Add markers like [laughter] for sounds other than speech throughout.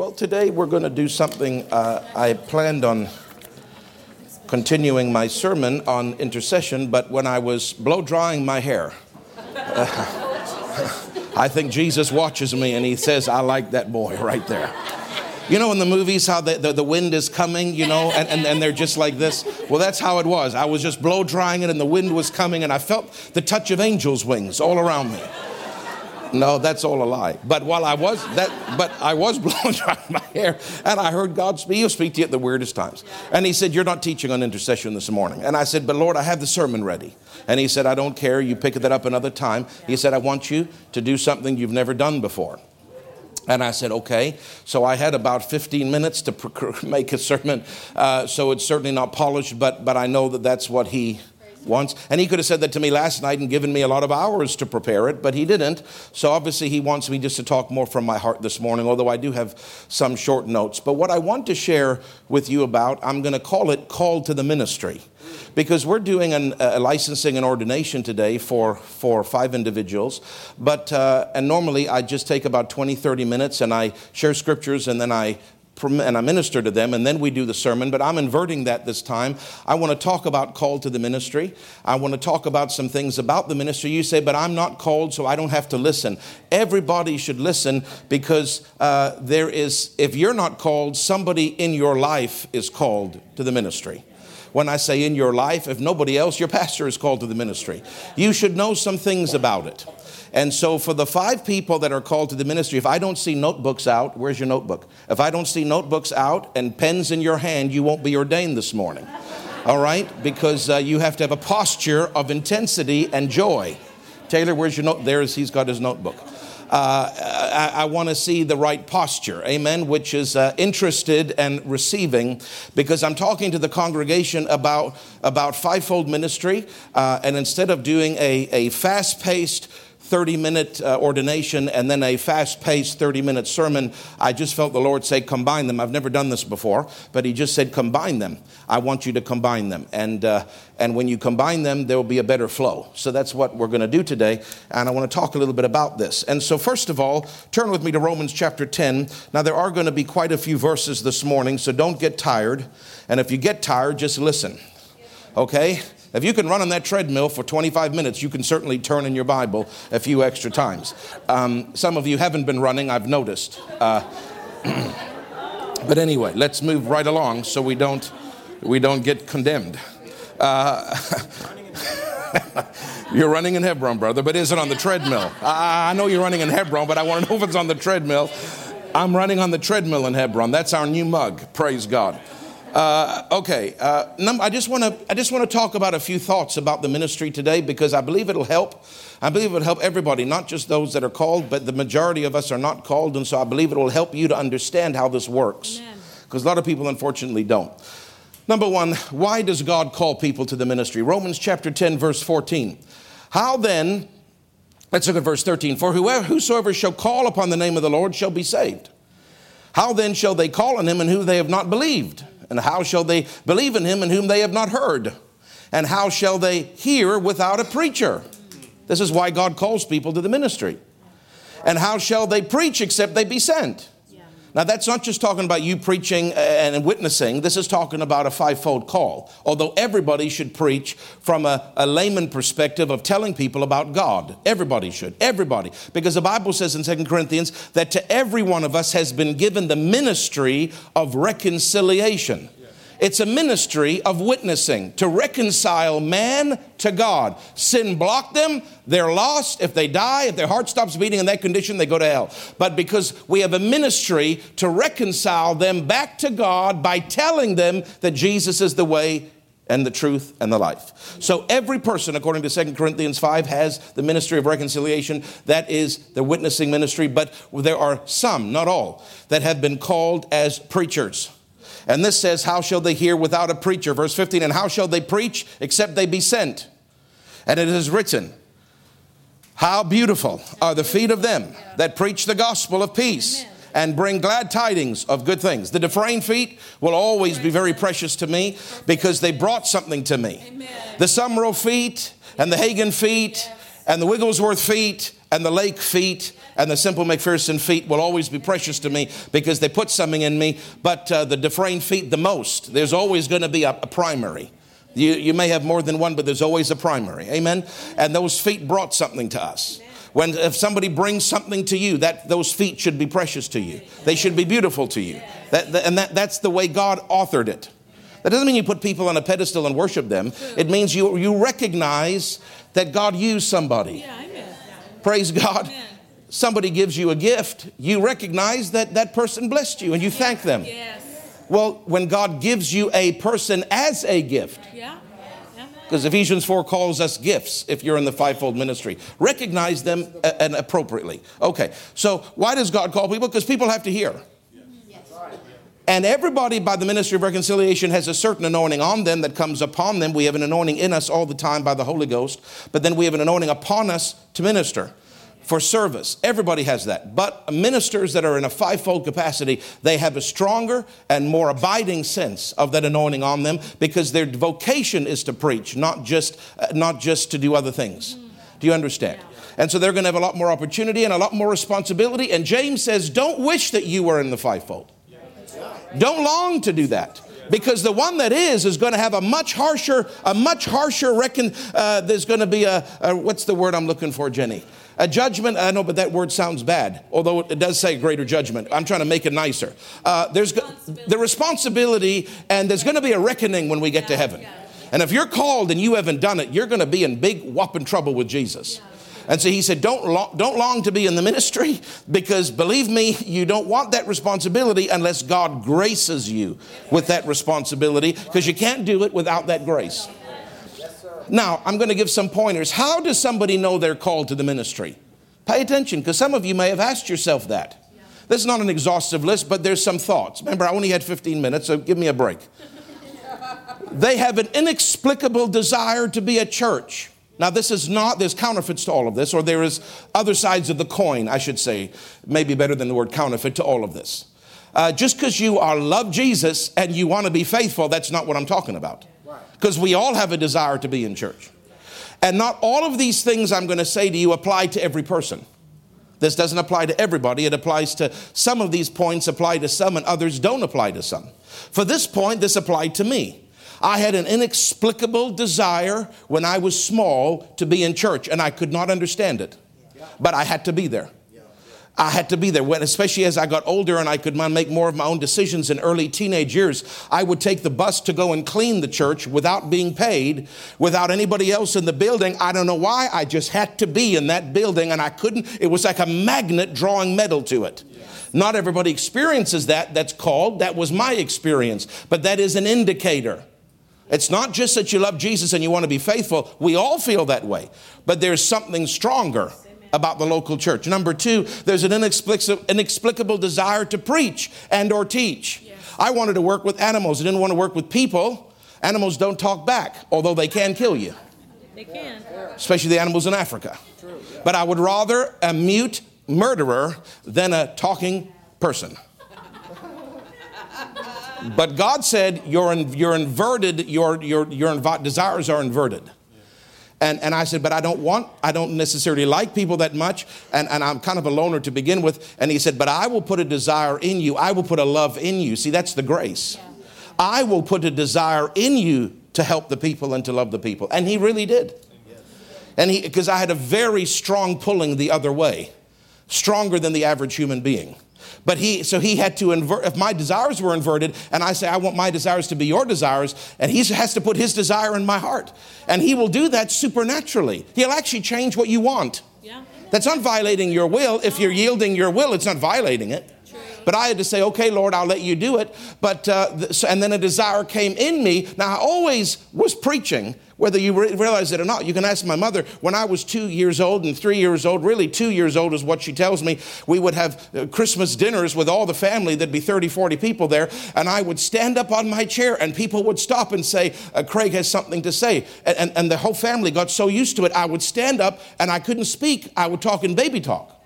Well, today we're going to do something uh, I planned on continuing my sermon on intercession, but when I was blow drying my hair, uh, [laughs] I think Jesus watches me and he says, I like that boy right there. You know, in the movies, how the, the, the, wind is coming, you know, and, and, and they're just like this? Well, that's how it was. I was just blow drying it, and the wind was coming, and I felt the touch of angels' wings all around me. No, that's all a lie. But while I was that, but I was [laughs] blowing drying my hair, and I heard God speak. He'll speak to you at the weirdest times. And He said, "You're not teaching on intercession this morning." And I said, "But Lord, I have the sermon ready." And He said, "I don't care. You pick that up another time." He said, "I want you to do something you've never done before." And I said, okay. So I had about 15 minutes to [laughs] make a sermon. Uh, so it's certainly not polished, but, but I know that that's what he wants. And he could have said that to me last night and given me a lot of hours to prepare it, but he didn't. So obviously, he wants me just to talk more from my heart this morning, although I do have some short notes. But what I want to share with you about, I'm going to call it Call to the Ministry. Because we're doing an, a licensing and ordination today for, for five individuals. But, uh, and normally I just take about 20, 30 minutes and I share scriptures and then I and I minister to them, and then we do the sermon. But I'm inverting that this time. I want to talk about call to the ministry. I want to talk about some things about the ministry. You say, but I'm not called, so I don't have to listen. Everybody should listen because uh, there is, if you're not called, somebody in your life is called to the ministry when I say in your life, if nobody else, your pastor is called to the ministry. You should know some things about it. And so, for the five people that are called to the ministry, if I don't see notebooks out, where's your notebook? If I don't see notebooks out and pens in your hand, you won't be ordained this morning. All right? Because uh, you have to have a posture of intensity and joy. Taylor, where's your note? There's, he's got his notebook. Uh, I, I want to see the right posture, amen, which is uh, interested and receiving, because I'm talking to the congregation about, about fivefold ministry, uh, and instead of doing a, a fast paced, 30 minute uh, ordination and then a fast paced 30 minute sermon, I just felt the Lord say, combine them. I've never done this before, but He just said, combine them. I want you to combine them. And, uh, and when you combine them, there will be a better flow. So that's what we're going to do today. And I want to talk a little bit about this. And so, first of all, turn with me to Romans chapter 10. Now, there are going to be quite a few verses this morning, so don't get tired. And if you get tired, just listen. Okay? If you can run on that treadmill for 25 minutes, you can certainly turn in your Bible a few extra times. Um, some of you haven't been running, I've noticed. Uh, [clears throat] but anyway, let's move right along so we don't, we don't get condemned. Uh, [laughs] you're running in Hebron, brother, but is it on the treadmill? I, I know you're running in Hebron, but I want to know if it's on the treadmill. I'm running on the treadmill in Hebron. That's our new mug. Praise God. Uh, okay, uh, I just want to I just want to talk about a few thoughts about the ministry today because I believe it'll help. I believe it'll help everybody, not just those that are called, but the majority of us are not called, and so I believe it will help you to understand how this works. Because a lot of people, unfortunately, don't. Number one, why does God call people to the ministry? Romans chapter 10, verse 14. How then, let's look at verse 13. For whoever, whosoever shall call upon the name of the Lord shall be saved. How then shall they call on him in whom they have not believed? And how shall they believe in him in whom they have not heard? And how shall they hear without a preacher? This is why God calls people to the ministry. And how shall they preach except they be sent? Now, that's not just talking about you preaching uh, and witnessing. This is talking about a fivefold call. Although everybody should preach from a, a, layman perspective of telling people about God. Everybody should. Everybody. Because the Bible says in Second Corinthians that to every one of us has been given the ministry of reconciliation. It's a ministry of witnessing to reconcile man to God. Sin blocked them, they're lost. If they die, if their heart stops beating in that condition, they go to hell. But because we have a ministry to reconcile them back to God by telling them that Jesus is the way and the truth and the life. So every person, according to 2 Corinthians 5, has the ministry of reconciliation. That is the witnessing ministry. But there are some, not all, that have been called as preachers. And this says, How shall they hear without a preacher? Verse 15, and how shall they preach except they be sent? And it is written, How beautiful are the feet of them that preach the gospel of peace and bring glad tidings of good things. The Dufresne feet will always be very precious to me because they brought something to me. The Sumrall feet and the Hagin feet And the Wigglesworth feet and the Lake feet and the Semple McPherson feet will always be precious to me because they put something in me, but uh, the Dufresne feet the most. There's always going to be a, a primary. You, you may have more than one, but there's always a primary. Amen? And those feet brought something to us. When if somebody brings something to you, that those feet should be precious to you. They should be beautiful to you. That, and that, that's the way God authored it. That doesn't mean you put people on a pedestal and worship them. It means you, you recognize that God used somebody. Praise God. Somebody gives you a gift, you recognize that that person blessed you and you thank them. Yes. Well, when God gives you a person as a gift, Yeah. because Ephesians 4 calls us gifts if you're in the fivefold ministry. Recognize them and appropriately. Okay, so why does God call people? Because people have to hear. And everybody by the ministry of reconciliation has a certain anointing on them that comes upon them. We have an anointing in us all the time by the Holy Ghost, but then we have an anointing upon us to minister for service. Everybody has that. But ministers that are in a fivefold capacity, they have a stronger and more abiding sense of that anointing on them because their vocation is to preach, not just, uh, not just to do other things. Do you understand? And so they're going to have a lot more opportunity and a lot more responsibility. And James says, don't wish that you were in the fivefold. Don't long to do that. Because the one that is is going to have a much harsher, a much harsher reckon. Uh, there's going to be a, a, what's the word I'm looking for, Jenny? A judgment. I know, but that word sounds bad. Although it does say greater judgment. I'm trying to make it nicer. Uh, there's the responsibility, and there's going to be a reckoning when we get to heaven. And if you're called and you haven't done it, you're going to be in big whopping trouble with Jesus. And so he said, don't, lo- don't long to be in the ministry because believe me, you don't want that responsibility unless God graces you with that responsibility because you can't do it without that grace. Now, I'm going to give some pointers. How does somebody know they're called to the ministry? Pay attention because some of you may have asked yourself that. This is not an exhaustive list, but there's some thoughts. Remember, I only had 15 minutes, so give me a break. They have an inexplicable desire to be a church. Now, this is not, there's counterfeits to all of this, or there is other sides of the coin, I should say, maybe better than the word counterfeit to all of this. Uh, just because you are love Jesus and you want to be faithful, that's not what I'm talking about. Because we all have a desire to be in church. And not all of these things I'm going to say to you apply to every person. This doesn't apply to everybody. It applies to some of these points apply to some and others don't apply to some. For this point, this applied to me. I had an inexplicable desire when I was small to be in church and I could not understand it. But I had to be there. I had to be there. When, especially as I got older and I could make more of my own decisions in early teenage years, I would take the bus to go and clean the church without being paid, without anybody else in the building. I don't know why. I just had to be in that building and I couldn't. It was like a magnet drawing metal to it. Not everybody experiences that. That's called. That was my experience. But that is an indicator. It's not just that you love Jesus and you want to be faithful. We all feel that way. But there's something stronger about the local church. Number two, there's an inexplicable, inexplicable desire to preach and or teach. I wanted to work with animals. I didn't want to work with people. Animals don't talk back, although they can kill you, They can. especially the animals in Africa. But I would rather a mute murderer than a talking person. But God said your, your inverted, your, your, your inv- desires are inverted. And, and I said, but I don't want, I don't necessarily like people that much, and, and I'm kind of a loner to begin with. And he said, but I will put a desire in you. I will put a love in you. See, that's the grace. I will put a desire in you to help the people and to love the people. And he really did. And he, because I had a very strong pulling the other way, stronger than the average human being. But he, so he had to invert, if my desires were inverted, and I say, I want my desires to be your desires, and he has to put his desire in my heart. And he will do that supernaturally. He'll actually change what you want. Yeah. That's not violating your will. If you're yielding your will, it's not violating it. But I had to say, okay, Lord, I'll let you do it. But, uh, th- so- and then a desire came in me. Now, I always was preaching, whether you re- realize it or not. You can ask my mother, when I was two years old and three years old, really two years old is what she tells me, we would have uh, Christmas dinners with all the family. There'd be 30, 40 people there. And I would stand up on my chair and people would stop and say, uh, Craig has something to say. And, and, and the whole family got so used to it, I would stand up and I couldn't speak. I would talk in baby talk.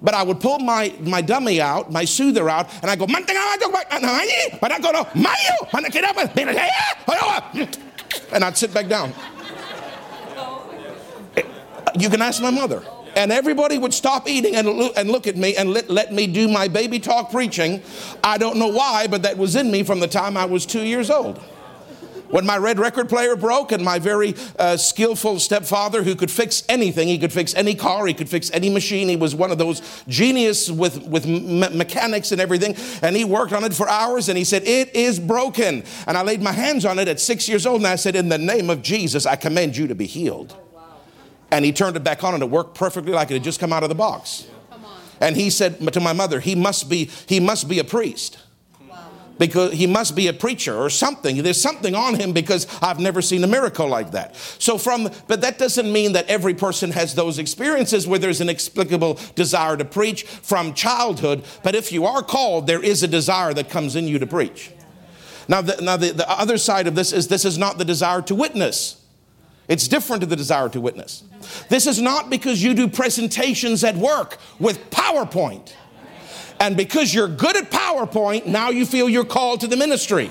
But I would pull my, my dummy out, my soother out, and I go, and I'd sit back down. You can ask my mother. And everybody would stop eating and look, and look at me and let, let me do my baby talk preaching. I don't know why, but that was in me from the time I was two years old. When my red record player broke, and my very uh, skillful stepfather, who could fix anything, he could fix any car, he could fix any machine. He was one of those genius with, with me- mechanics and everything. And he worked on it for hours and he said, It is broken. And I laid my hands on it at six years old and I said, In the name of Jesus, I command you to be healed. And he turned it back on and it worked perfectly like it had just come out of the box. And he said to my mother, He must be, he must be a priest because he must be a preacher or something. There's something on him because I've never seen a miracle like that. So from, but that doesn't mean that every person has those experiences where there's an explicable desire to preach from childhood. But if you are called, there is a desire that comes in you to preach. Now, the, now the, the other side of this is this is not the desire to witness. It's different to the desire to witness. This is not because you do presentations at work with PowerPoint. And because you're good at PowerPoint, now you feel you're called to the ministry.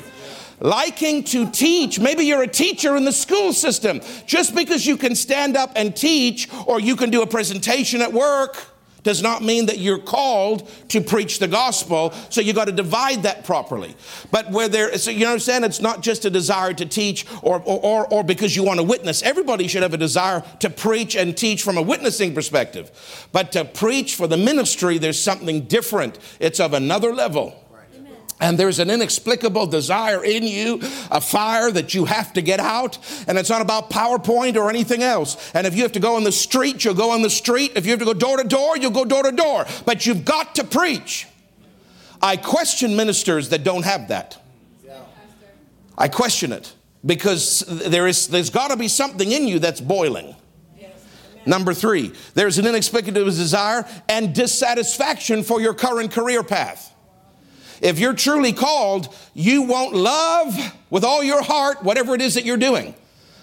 Liking to teach, maybe you're a teacher in the school system. Just because you can stand up and teach or you can do a presentation at work does not mean that you're called to preach the gospel. So you got to divide that properly. But where there, so you understand, it's not just a desire to teach or, or, or because you want to witness. Everybody should have a desire to preach and teach from a witnessing perspective. But to preach for the ministry, there's something different. It's of another level. And there's an inexplicable desire in you, a fire that you have to get out. And it's not about PowerPoint or anything else. And if you have to go on the street, you'll go on the street. If you have to go door to door, you'll go door to door. But you've got to preach. I question ministers that don't have that. I question it because there is, there's got to be something in you that's boiling. Number three, there's an inexplicable desire and dissatisfaction for your current career path. If you're truly called, you won't love with all your heart whatever it is that you're doing.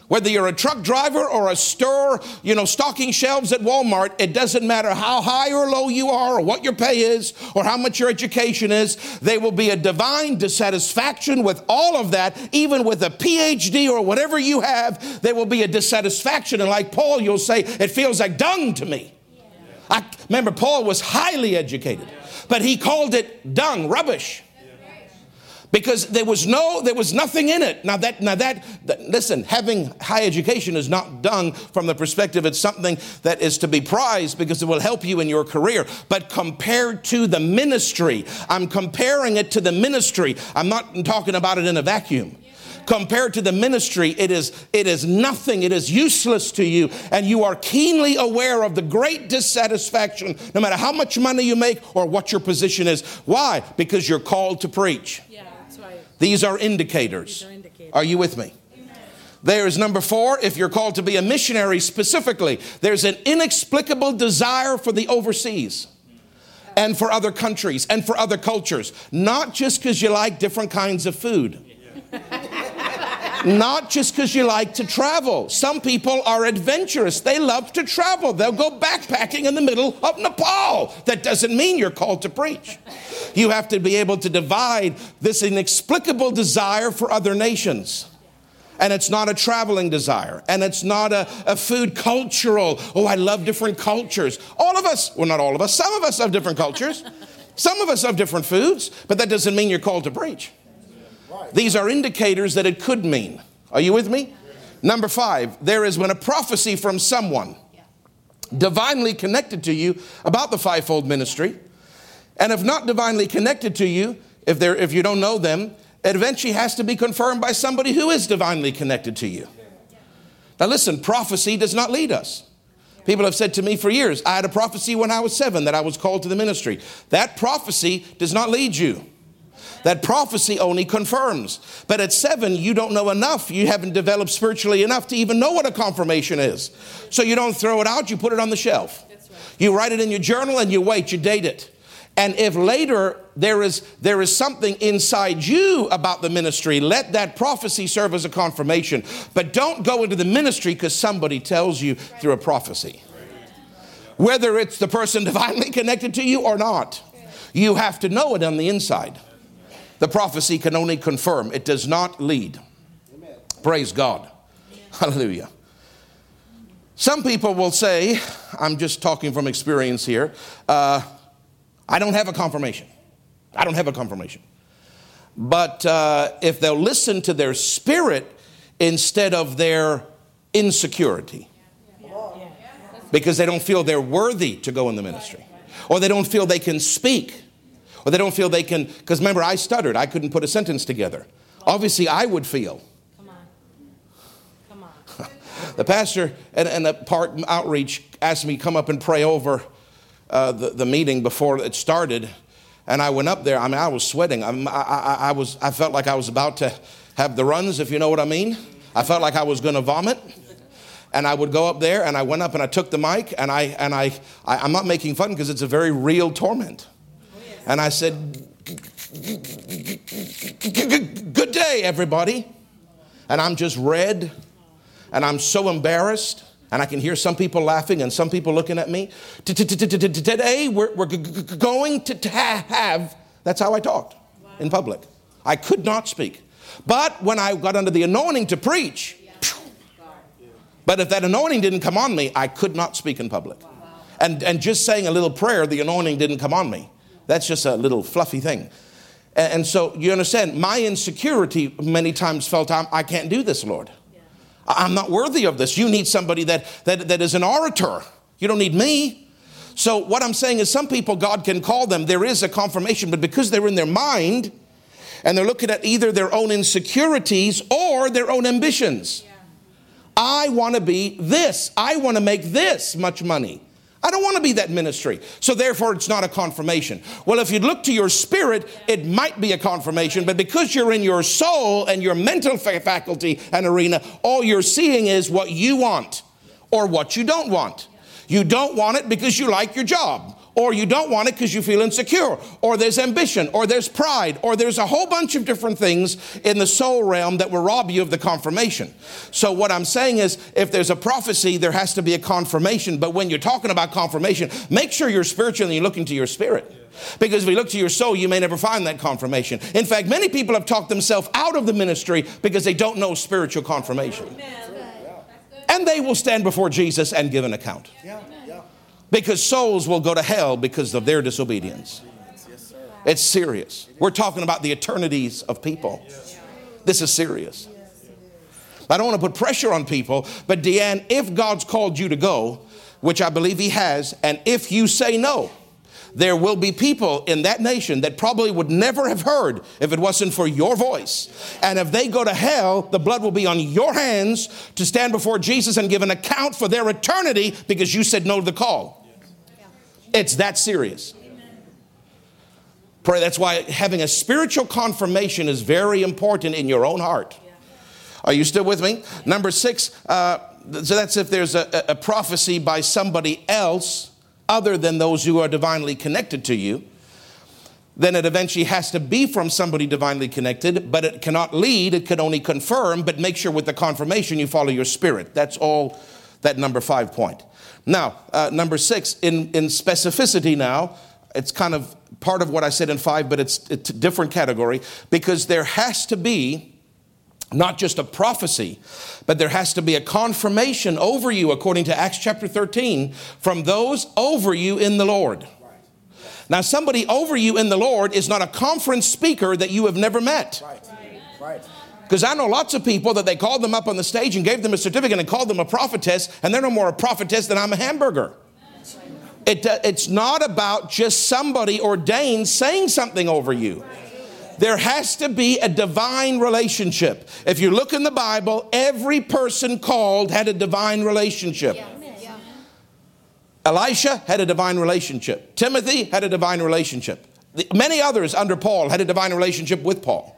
Whether you're a truck driver or a store, you know, stocking shelves at Walmart, it doesn't matter how high or low you are, or what your pay is, or how much your education is. There will be a divine dissatisfaction with all of that, even with a PhD or whatever you have. There will be a dissatisfaction. And like Paul, you'll say, it feels like dung to me. I remember Paul was highly educated but he called it dung, rubbish. Because there was no, there was nothing in it. Now that, now that, that, listen, having high education is not dung from the perspective it's something that is to be prized because it will help you in your career. But compared to the ministry, I'm comparing it to the ministry. I'm not talking about it in a vacuum compared to the ministry, it is, it is nothing. It is useless to you. And you are keenly aware of the great dissatisfaction, no matter how much money you make or what your position is. Why? Because you're called to preach. Yeah, that's right. These are indicators. These are, indicators. are you with me? There's number four, if you're called to be a missionary specifically, there's an inexplicable desire for the overseas and for other countries and for other cultures, not just because you like different kinds of food. [laughs] Not just because you like to travel. Some people are adventurous. They love to travel. They'll go backpacking in the middle of Nepal. That doesn't mean you're called to preach. You have to be able to divide this inexplicable desire for other nations. And it's not a traveling desire. And it's not a, a, food cultural, oh, I love different cultures. All of us, well, not all of us, some of us have different cultures. Some of us have different foods, but that doesn't mean you're called to preach. These are indicators that it could mean. Are you with me? Number five, there is when a prophecy from someone divinely connected to you about the fivefold ministry, and if not divinely connected to you, if, if you don't know them, it eventually has to be confirmed by somebody who is divinely connected to you. Now, listen, prophecy does not lead us. People have said to me for years, I had a prophecy when I was seven that I was called to the ministry. That prophecy does not lead you. That prophecy only confirms. But at seven, you don't know enough. You haven't developed spiritually enough to even know what a confirmation is. So you don't throw it out, you put it on the shelf. You write it in your journal and you wait, you date it. And if later there is, there is something inside you about the ministry, let that prophecy serve as a confirmation. But don't go into the ministry because somebody tells you through a prophecy. Whether it's the person [laughs] divinely connected to you or not, you have to know it on the inside. The prophecy can only confirm, it does not lead. Amen. Praise God. Hallelujah. Some people will say, I'm just talking from experience here, uh, I don't have a confirmation. I don't have a confirmation. But uh, if they'll listen to their spirit instead of their insecurity, because they don't feel they're worthy to go in the ministry, or they don't feel they can speak, or they don't feel they can, because remember, I stuttered, I couldn't put a sentence together. Obviously, I would feel. Come on. Come on. [laughs] the pastor and, and the part outreach asked me to come up and pray over uh, the, the meeting before it started. And I went up there. I mean, I was sweating. I, I, I, was, I felt like I was about to have the runs, if you know what I mean. I felt like I was going to vomit. And I would go up there and I went up and I took the mic and I, and I, I I'm not making fun because it's a very real torment. And I said, Good day, everybody. And I'm just red and I'm so embarrassed. And I can hear some people laughing and some people looking at me. Today, we're going to have, that's how I talked in public. I could not speak. But when I got under the anointing to preach, but if that anointing didn't come on me, I could not speak in public. And, and just saying a little prayer, the anointing didn't come on me. That's just a little fluffy thing. And so you understand, my insecurity many times felt I can't do this, Lord. I'm not worthy of this. You need somebody that, that, that is an orator. You don't need me. So, what I'm saying is, some people, God can call them, there is a confirmation, but because they're in their mind and they're looking at either their own insecurities or their own ambitions. Yeah. I want to be this, I want to make this much money. I don't want to be that ministry. So therefore, it's not a confirmation. Well, if you look to your spirit, it might be a confirmation, but because you're in your soul and your mental faculty and arena, all you're seeing is what you want or what you don't want. You don't want it because you like your job or you don't want it because you feel insecure, or there's ambition, or there's pride, or there's a whole bunch of different things in the soul realm that will rob you of the confirmation. So, what I'm saying is, if there's a prophecy, there has to be a confirmation. But when you're talking about confirmation, make sure you're spiritual and you look into your spirit. Because if you look to your soul, you may never find that confirmation. In fact, many people have talked themselves out of the ministry because they don't know spiritual confirmation. And they will stand before Jesus and give an account. Yeah because souls will go to hell because of their disobedience. It's serious. We're talking about the eternities of people. This is serious. I don't want to put pressure on people, but Deanne, if God's called you to go, which I believe He has, and if you say no, there will be people in that nation that probably would never have heard if it wasn't for your voice. And if they go to hell, the blood will be on your hands to stand before Jesus and give an account for their eternity because you said no to the call. It's that serious. Pray. That's why having a spiritual confirmation is very important in your own heart. Are you still with me? Number six, uh, so that's if there's a, a prophecy by somebody else other than those who are divinely connected to you then it eventually has to be from somebody divinely connected, but it cannot lead, it can only confirm, but make sure with the confirmation you follow your spirit. That's all that number five point. Now, uh, number six, in, in specificity now, it's kind of part of what I said in five, but it's, it's a different category because there has to be not just a prophecy, but there has to be a confirmation over you, according to Acts chapter 13, from those over you in the Lord. Now, somebody over you in the Lord is not a conference speaker that you have never met. Right. Right. Because I know lots of people that they called them up on the stage and gave them a certificate and called them a prophetess, and they're no more a prophetess than I'm a hamburger. It, uh, it's not about just somebody ordained saying something over you. There has to be a divine relationship. If you look in the Bible, every person called had a divine relationship. Elisha had a divine relationship. Timothy had a divine relationship. Many others under Paul had a divine relationship with Paul.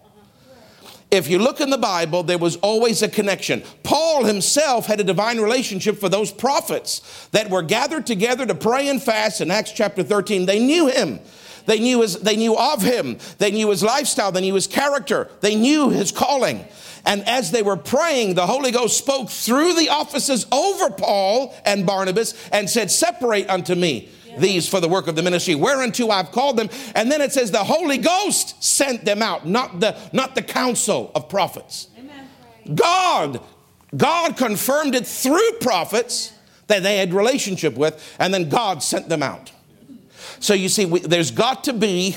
If you look in the Bible, there was always a connection. Paul himself had a divine relationship for those prophets that were gathered together to pray and fast in Acts chapter 13. They knew him. They knew, his, they knew of him. They knew his lifestyle. They knew his character. They knew his calling. And as they were praying, the Holy Ghost spoke through the offices over Paul and Barnabas and said, Separate unto me these for the work of the ministry whereunto I've called them. And then it says the Holy Ghost sent them out, not the, not the council of prophets. Amen. God, God confirmed it through prophets, that they had relationship with, and then God sent them out. So you see, we, there's got to be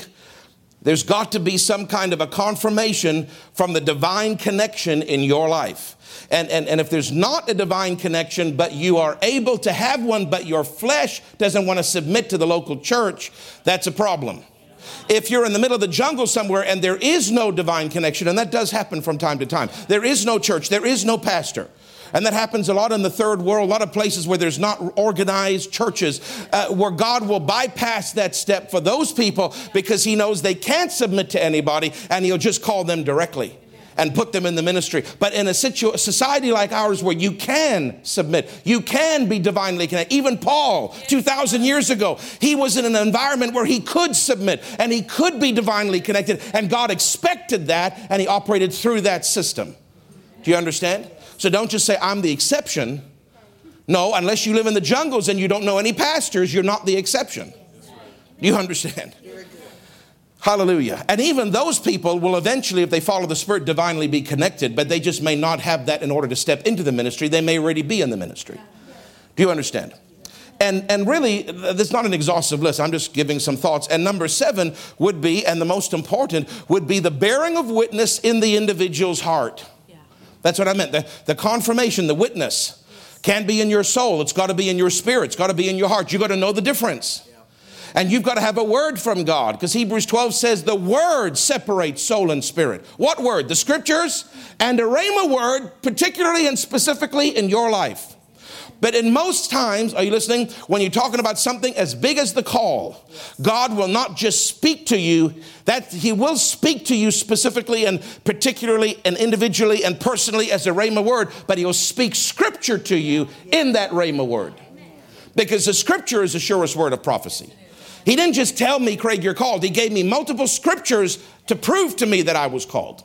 there's got to be some kind of a confirmation from the divine connection in your life. And, and, and if there's not a divine connection, but you are able to have one, but your flesh doesn't want to submit to the local church, that's a problem. If you're in the middle of the jungle somewhere and there is no divine connection, and that does happen from time to time, there is no church, there is no pastor, and that happens a lot in the third world, a lot of places where there's not organized churches, uh, where God will bypass that step for those people because He knows they can't submit to anybody and He'll just call them directly and put them in the ministry. But in a situ- society like ours where you can submit, you can be divinely connected. Even Paul, 2,000 years ago, he was in an environment where he could submit and he could be divinely connected, and God expected that and he operated through that system. Do you understand? So don't just say, I'm the exception. No, unless you live in the jungles and you don't know any pastors, you're not the exception. Do you understand? Hallelujah. And even those people will eventually, if they follow the Spirit, divinely be connected, but they just may not have that in order to step into the ministry. They may already be in the ministry. Do you understand? And, and really, this is not an exhaustive list. I'm just giving some thoughts. And number seven would be, and the most important, would be the bearing of witness in the individual's heart. That's what I meant. The, the confirmation, the witness can't be in your soul. It's got to be in your spirit. It's got to be in your heart. You've got to know the difference. And you've got to have a word from God because Hebrews 12 says the word separates soul and spirit. What word? The scriptures and a rhema word, particularly and specifically in your life. But in most times, are you listening? When you're talking about something as big as the call, God will not just speak to you, that He will speak to you specifically and particularly and individually and personally as a Rhema word, but He'll speak scripture to you in that Rhema word. Because the scripture is the surest word of prophecy. He didn't just tell me, Craig, you're called. He gave me multiple scriptures to prove to me that I was called.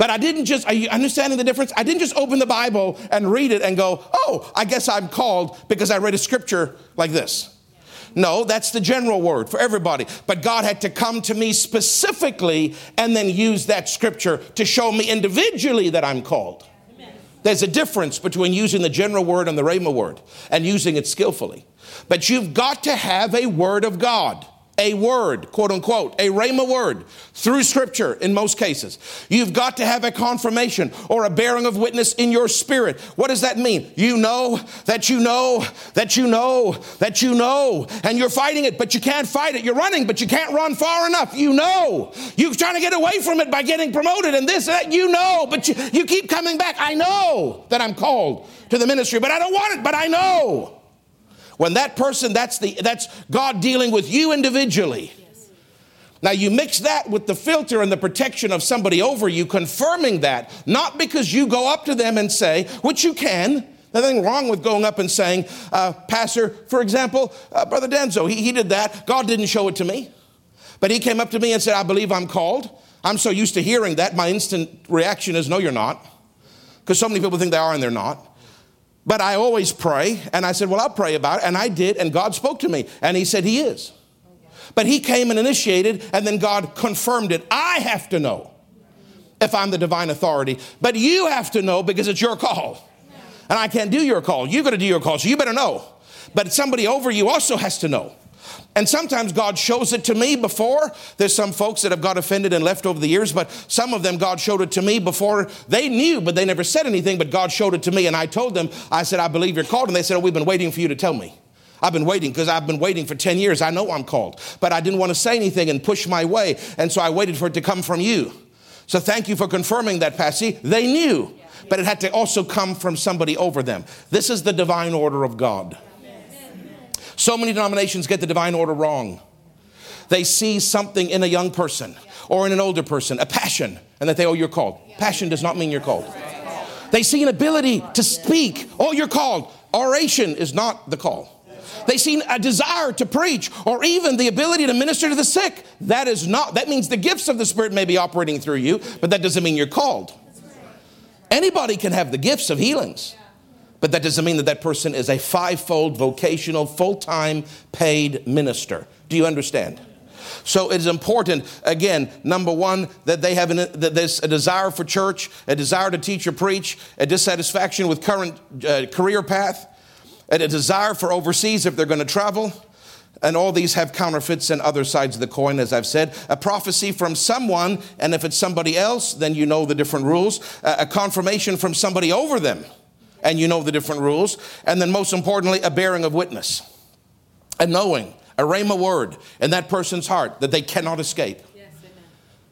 But I didn't just, are you understanding the difference? I didn't just open the Bible and read it and go, oh, I guess I'm called because I read a scripture like this. No, that's the general word for everybody. But God had to come to me specifically and then use that scripture to show me individually that I'm called. There's a difference between using the general word and the Rhema word and using it skillfully. But you've got to have a word of God a word, quote unquote, a rhema word through scripture in most cases. You've got to have a confirmation or a bearing of witness in your spirit. What does that mean? You know that you know that you know that you know, and you're fighting it, but you can't fight it. You're running, but you can't run far enough. You know. You're trying to get away from it by getting promoted and this, that. You know, but you, you keep coming back. I know that I'm called to the ministry, but I don't want it, but I know. When that person, that's, the, that's God dealing with you individually. Now, you mix that with the filter and the protection of somebody over you, confirming that, not because you go up to them and say, which you can, nothing wrong with going up and saying, uh, Pastor, for example, uh, Brother Denzo, he, he did that. God didn't show it to me. But he came up to me and said, I believe I'm called. I'm so used to hearing that, my instant reaction is, No, you're not. Because so many people think they are and they're not. But I always pray, and I said, Well, I'll pray about it. And I did, and God spoke to me, and He said, He is. But He came and initiated, and then God confirmed it. I have to know if I'm the divine authority, but you have to know because it's your call. And I can't do your call. You've got to do your call, so you better know. But somebody over you also has to know. And sometimes God shows it to me before. There's some folks that have got offended and left over the years, but some of them God showed it to me before they knew, but they never said anything, but God showed it to me. And I told them, I said, I believe you're called. And they said, Oh, we've been waiting for you to tell me. I've been waiting because I've been waiting for 10 years. I know I'm called, but I didn't want to say anything and push my way. And so I waited for it to come from you. So thank you for confirming that, Passy. They knew, but it had to also come from somebody over them. This is the divine order of God. So many denominations get the divine order wrong. They see something in a young person or in an older person, a passion, and that they, oh, you're called. Passion does not mean you're called. They see an ability to speak, oh, you're called. Oration is not the call. They see a desire to preach or even the ability to minister to the sick. That is not, that means the gifts of the Spirit may be operating through you, but that doesn't mean you're called. Anybody can have the gifts of healings. But that doesn't mean that that person is a five-fold vocational, full time paid minister. Do you understand? So it is important, again, number one, that they have an, that there's a desire for church, a desire to teach or preach, a dissatisfaction with current uh, career path. and a desire for overseas if they're going to travel. And all these have counterfeits and other sides of the coin, as I've said. A prophecy from someone, and if it's somebody else, then you know the different rules. A confirmation from somebody over them, and you know the different rules. And then, most importantly, a bearing of witness. A knowing, a rhema word in that person's heart that they cannot escape. Yes,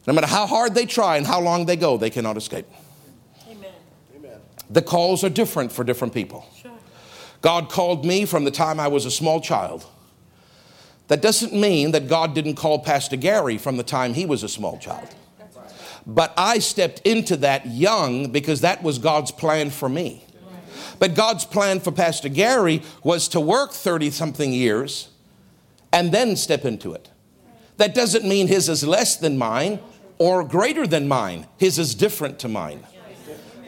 no matter how hard they try and how long they go, they cannot escape. Amen. The calls are different for different people. Sure. God called me from the time I was a small child. That doesn't mean that God didn't call Pastor Gary from the time he was a small child. But I stepped into that young because that was God's plan for me. But God's plan for Pastor Gary was to work 30 something years and then step into it. That doesn't mean his is less than mine or greater than mine, his is different to mine.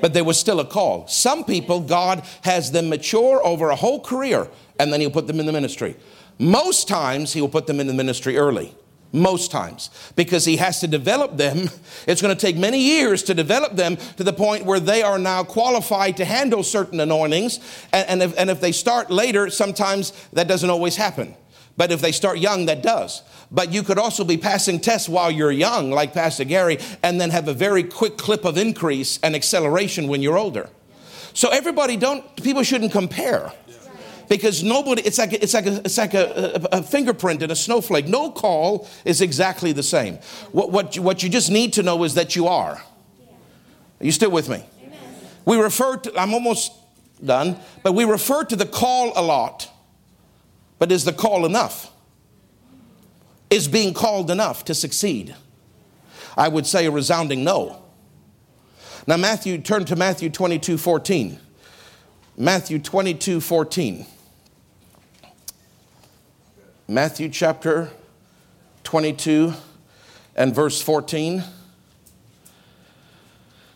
But there was still a call. Some people, God has them mature over a whole career and then he'll put them in the ministry. Most times, he will put them in the ministry early. Most times. Because he has to develop them. It's going to take many years to develop them to the point where they are now qualified to handle certain anointings. And, and, if, and if they start later, sometimes that doesn't always happen. But if they start young, that does. But you could also be passing tests while you're young, like Pastor Gary, and then have a very quick clip of increase and acceleration when you're older. So everybody don't, people shouldn't compare because nobody it's like it's like a, it's like a, a, a, fingerprint in a snowflake. No call is exactly the same. What, what, you, what you just need to know is that you are. Are you still with me? Amen. we refer to i'm almost done but we refer to the call a lot. But is the call enough? Is being called enough to succeed? I would say a resounding no. Now matthew turn to matthew 22 14 Matthew 22 14. Matthew chapter 22 and verse 14.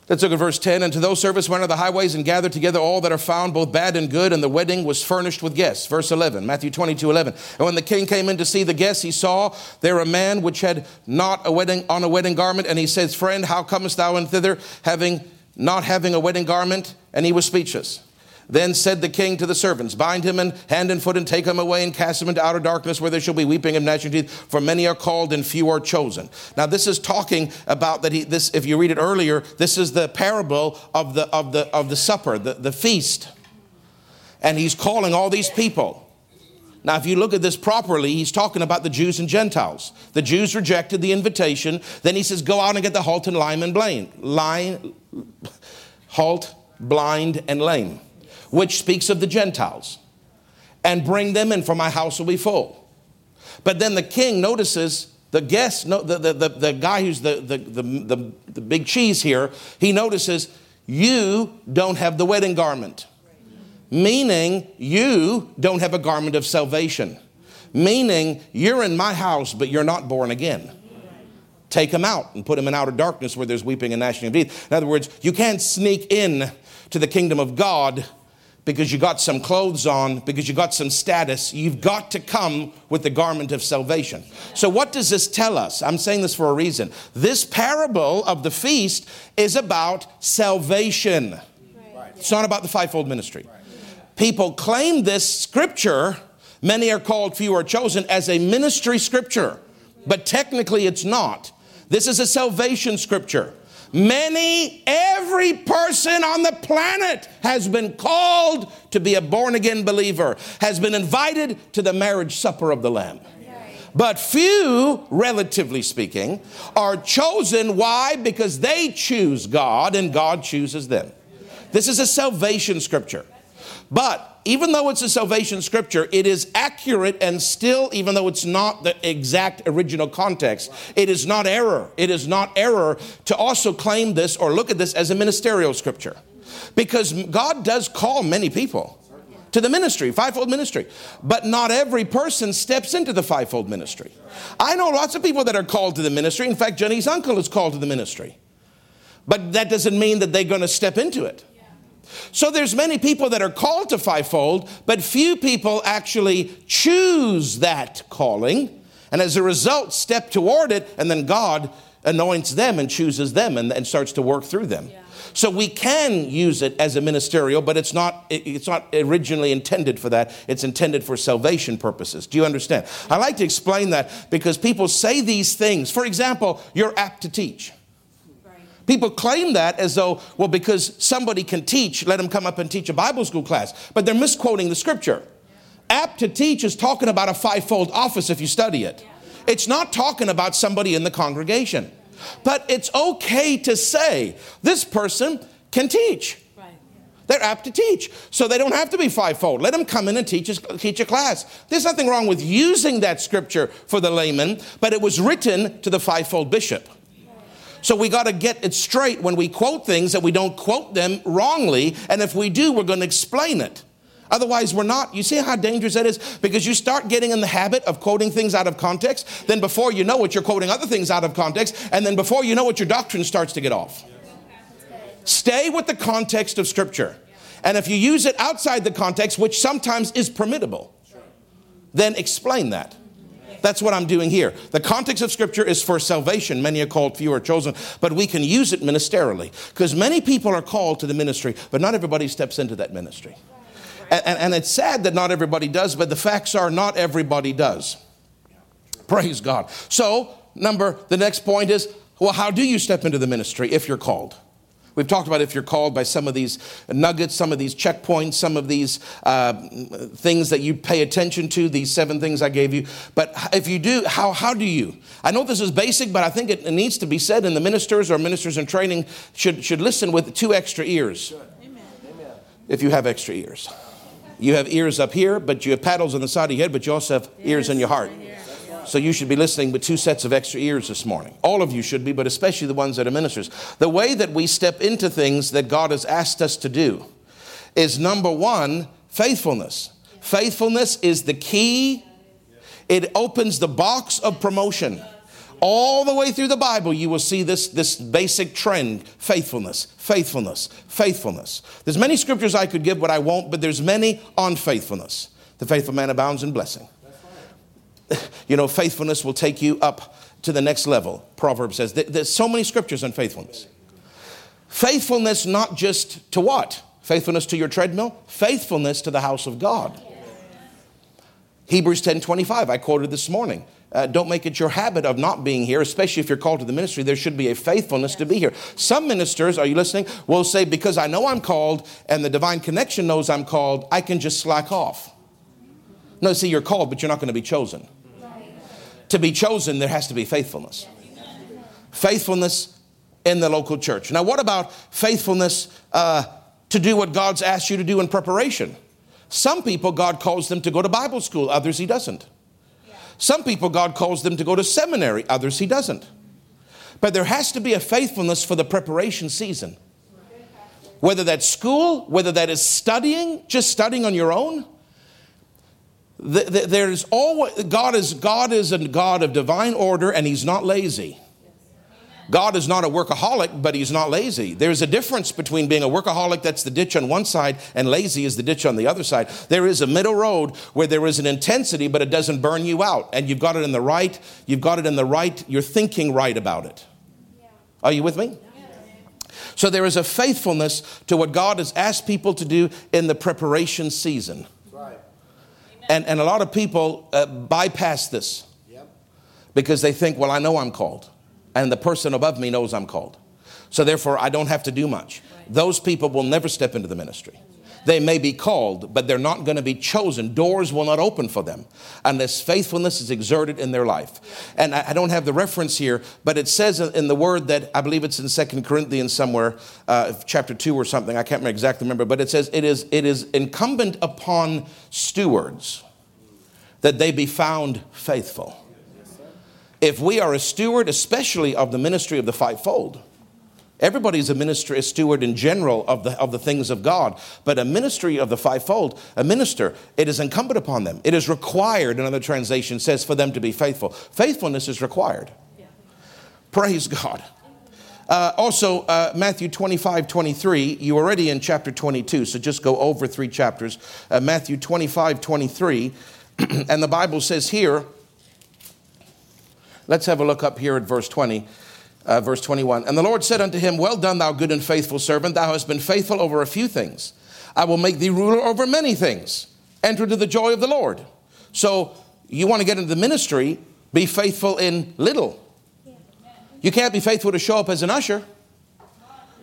Let's look at verse 10. And to those servants went on the highways and gathered together all that are found, both bad and good, and the wedding was furnished with guests. Verse 11, Matthew 22, 11. And when the king came in to see the guests, he saw there a man which had not a wedding on a wedding garment, and he says, Friend, how comest thou in thither, having not having a wedding garment? And he was speechless. Then said the king to the servants, Bind him in hand and foot and take him away and cast him into outer darkness where there shall be weeping and gnashing teeth, for many are called and few are chosen. Now, this is talking about that he, this, if you read it earlier, this is the parable of the, of the, of the supper, the, the feast. And he's calling all these people. Now, if you look at this properly, he's talking about the Jews and Gentiles. The Jews rejected the invitation. Then he says, Go out and get the halt and lime and blind. Line, halt, blind, and lame which speaks of the Gentiles, and bring them in, for my house will be full. But then the king notices the guest, the, the, the, the guy who's the, the, the, the, the big cheese here, he notices, You don't have the wedding garment. Meaning, you don't have a garment of salvation. Meaning, you're in my house, but you're not born again. Take him out and put him in outer darkness where there's weeping and gnashing of teeth. In other words, you can't sneak in to the kingdom of God because you got some clothes on, because you got some status. You've got to come with the garment of salvation. So, what does this tell us? I'm saying this for a reason. This parable of the feast is about salvation, it's not about the fivefold ministry. People claim this scripture, many are called, few are chosen, as a ministry scripture, but technically it's not. This is a salvation scripture. Many, every person on the planet has been called to be a born again believer, has been invited to the marriage supper of the Lamb. But few, relatively speaking, are chosen. Why? Because they choose God and God chooses them. This is a salvation scripture. But even though it's a salvation scripture, it is accurate and still, even though it's not the exact original context, it is not error. It is not error to also claim this or look at this as a ministerial scripture. Because God does call many people to the ministry, fivefold ministry. But not every person steps into the fivefold ministry. I know lots of people that are called to the ministry. In fact, Jenny's uncle is called to the ministry. But that doesn't mean that they're going to step into it. So there's many people that are called to fivefold, but few people actually choose that calling and as a result step toward it and then God anoints them and chooses them and, and starts to work through them. Yeah. So we can use it as a ministerial, but it's not, it's not originally intended for that. It's intended for salvation purposes. Do you understand? I like to explain that because people say these things. For example, you're apt to teach. People claim that as though, well, because somebody can teach, let them come up and teach a Bible school class. But they're misquoting the scripture. Apt to teach is talking about a fivefold office if you study it. It's not talking about somebody in the congregation. But it's okay to say, this person can teach. Right. They're apt to teach. So they don't have to be fivefold. Let them come in and teach, a- teach a class. There's nothing wrong with using that scripture for the layman, but it was written to the fivefold bishop. So we got to get it straight when we quote things that we don't quote them wrongly. And if we do, we're going to explain it. Otherwise, we're not. You see how dangerous that is? Because you start getting in the habit of quoting things out of context. Then before you know it, you're quoting other things out of context. And then before you know it, your doctrine starts to get off. Stay with the context of Scripture. And if you use it outside the context, which sometimes is permittable, then explain that. That's what I'm doing here. The context of Scripture is for salvation. Many are called, few are chosen, but we can use it ministerially because many people are called to the ministry, but not everybody steps into that ministry. And, and, and it's sad that not everybody does, but the facts are not everybody does. Praise God. So, number, the next point is well, how do you step into the ministry if you're called? We've talked about if you're called by some of these nuggets, some of these checkpoints, some of these uh, things that you pay attention to, these seven things I gave you. But if you do, how, how do you? I know this is basic, but I think it, it needs to be said, and the ministers or ministers in training should, should listen with two extra ears if you have extra ears. You have ears up here, but you have paddles on the side of your head, but you also have ears in your heart. So you should be listening with two sets of extra ears this morning. All of you should be, but especially the ones that are ministers. The way that we step into things that God has asked us to do is number one, faithfulness. Faithfulness is the key, it opens the box of promotion. All the way through the Bible, you will see this, this basic trend faithfulness, faithfulness, faithfulness. There's many scriptures I could give, but I won't, but there's many on faithfulness. The faithful man abounds in blessing. [laughs] You know, faithfulness will take you up to the next level. Proverbs says there's so many scriptures on faithfulness. Faithfulness not just to what? Faithfulness to your treadmill, faithfulness to the house of God. Hebrews 10:25 I quoted this morning. Uh, don't make it your habit of not being here, especially if you're called to the ministry. There should be a faithfulness to be here. Some ministers, are you listening, will say, Because I know I'm called and the divine connection knows I'm called, I can just slack off. No, see, you're called, but you're not going to be chosen. To be chosen, there has to be faithfulness. Faithfulness in the local church. Now, what about faithfulness uh, to do what God's asked you to do in preparation? Some people, God calls them to go to Bible school, others, He doesn't. Some people, God calls them to go to seminary, others, He doesn't. But there has to be a faithfulness for the preparation season. Whether that's school, whether that is studying, just studying on your own. Th- th- There's always, God is, God is a God of divine order and He's not lazy. God is not a workaholic, but he's not lazy. There's a difference between being a workaholic, that's the ditch on one side, and lazy is the ditch on the other side. There is a middle road where there is an intensity, but it doesn't burn you out. And you've got it in the right, you've got it in the right, you're thinking right about it. Are you with me? So there is a faithfulness to what God has asked people to do in the preparation season. And, and a lot of people uh, bypass this because they think, well, I know I'm called, and the person above me knows I'm called. So therefore, I don't have to do much. Those people will never step into the ministry. They may be called, but they're not going to be chosen. Doors will not open for them unless faithfulness is exerted in their life. And I, I don't have the reference here, but it says in, the word that I believe it's in Second Corinthians somewhere, uh, chapter 2 or something. I can't remember exactly remember, but it says it is, it is incumbent upon stewards that they be found faithful if we are a steward, especially of the ministry of the fivefold, everybody's a minister, a steward in general of the, of the things of God, but a ministry of the fivefold, a minister, it is incumbent upon them. It is required, another translation says, for them to be faithful. Faithfulness is required. Praise God. Uh, also, uh, Matthew 25, 23, you're already in chapter 22, so just go over three chapters. Uh, Matthew 25, 23, [clears throat] and the Bible says here, Let's have a look up here at verse 20. Uh, verse 21 And the Lord said unto him, Well done, thou good and faithful servant. Thou hast been faithful over a few things. I will make thee ruler over many things. Enter into the joy of the Lord. So, you want to get into the ministry, be faithful in little. You can't be faithful to show up as an usher.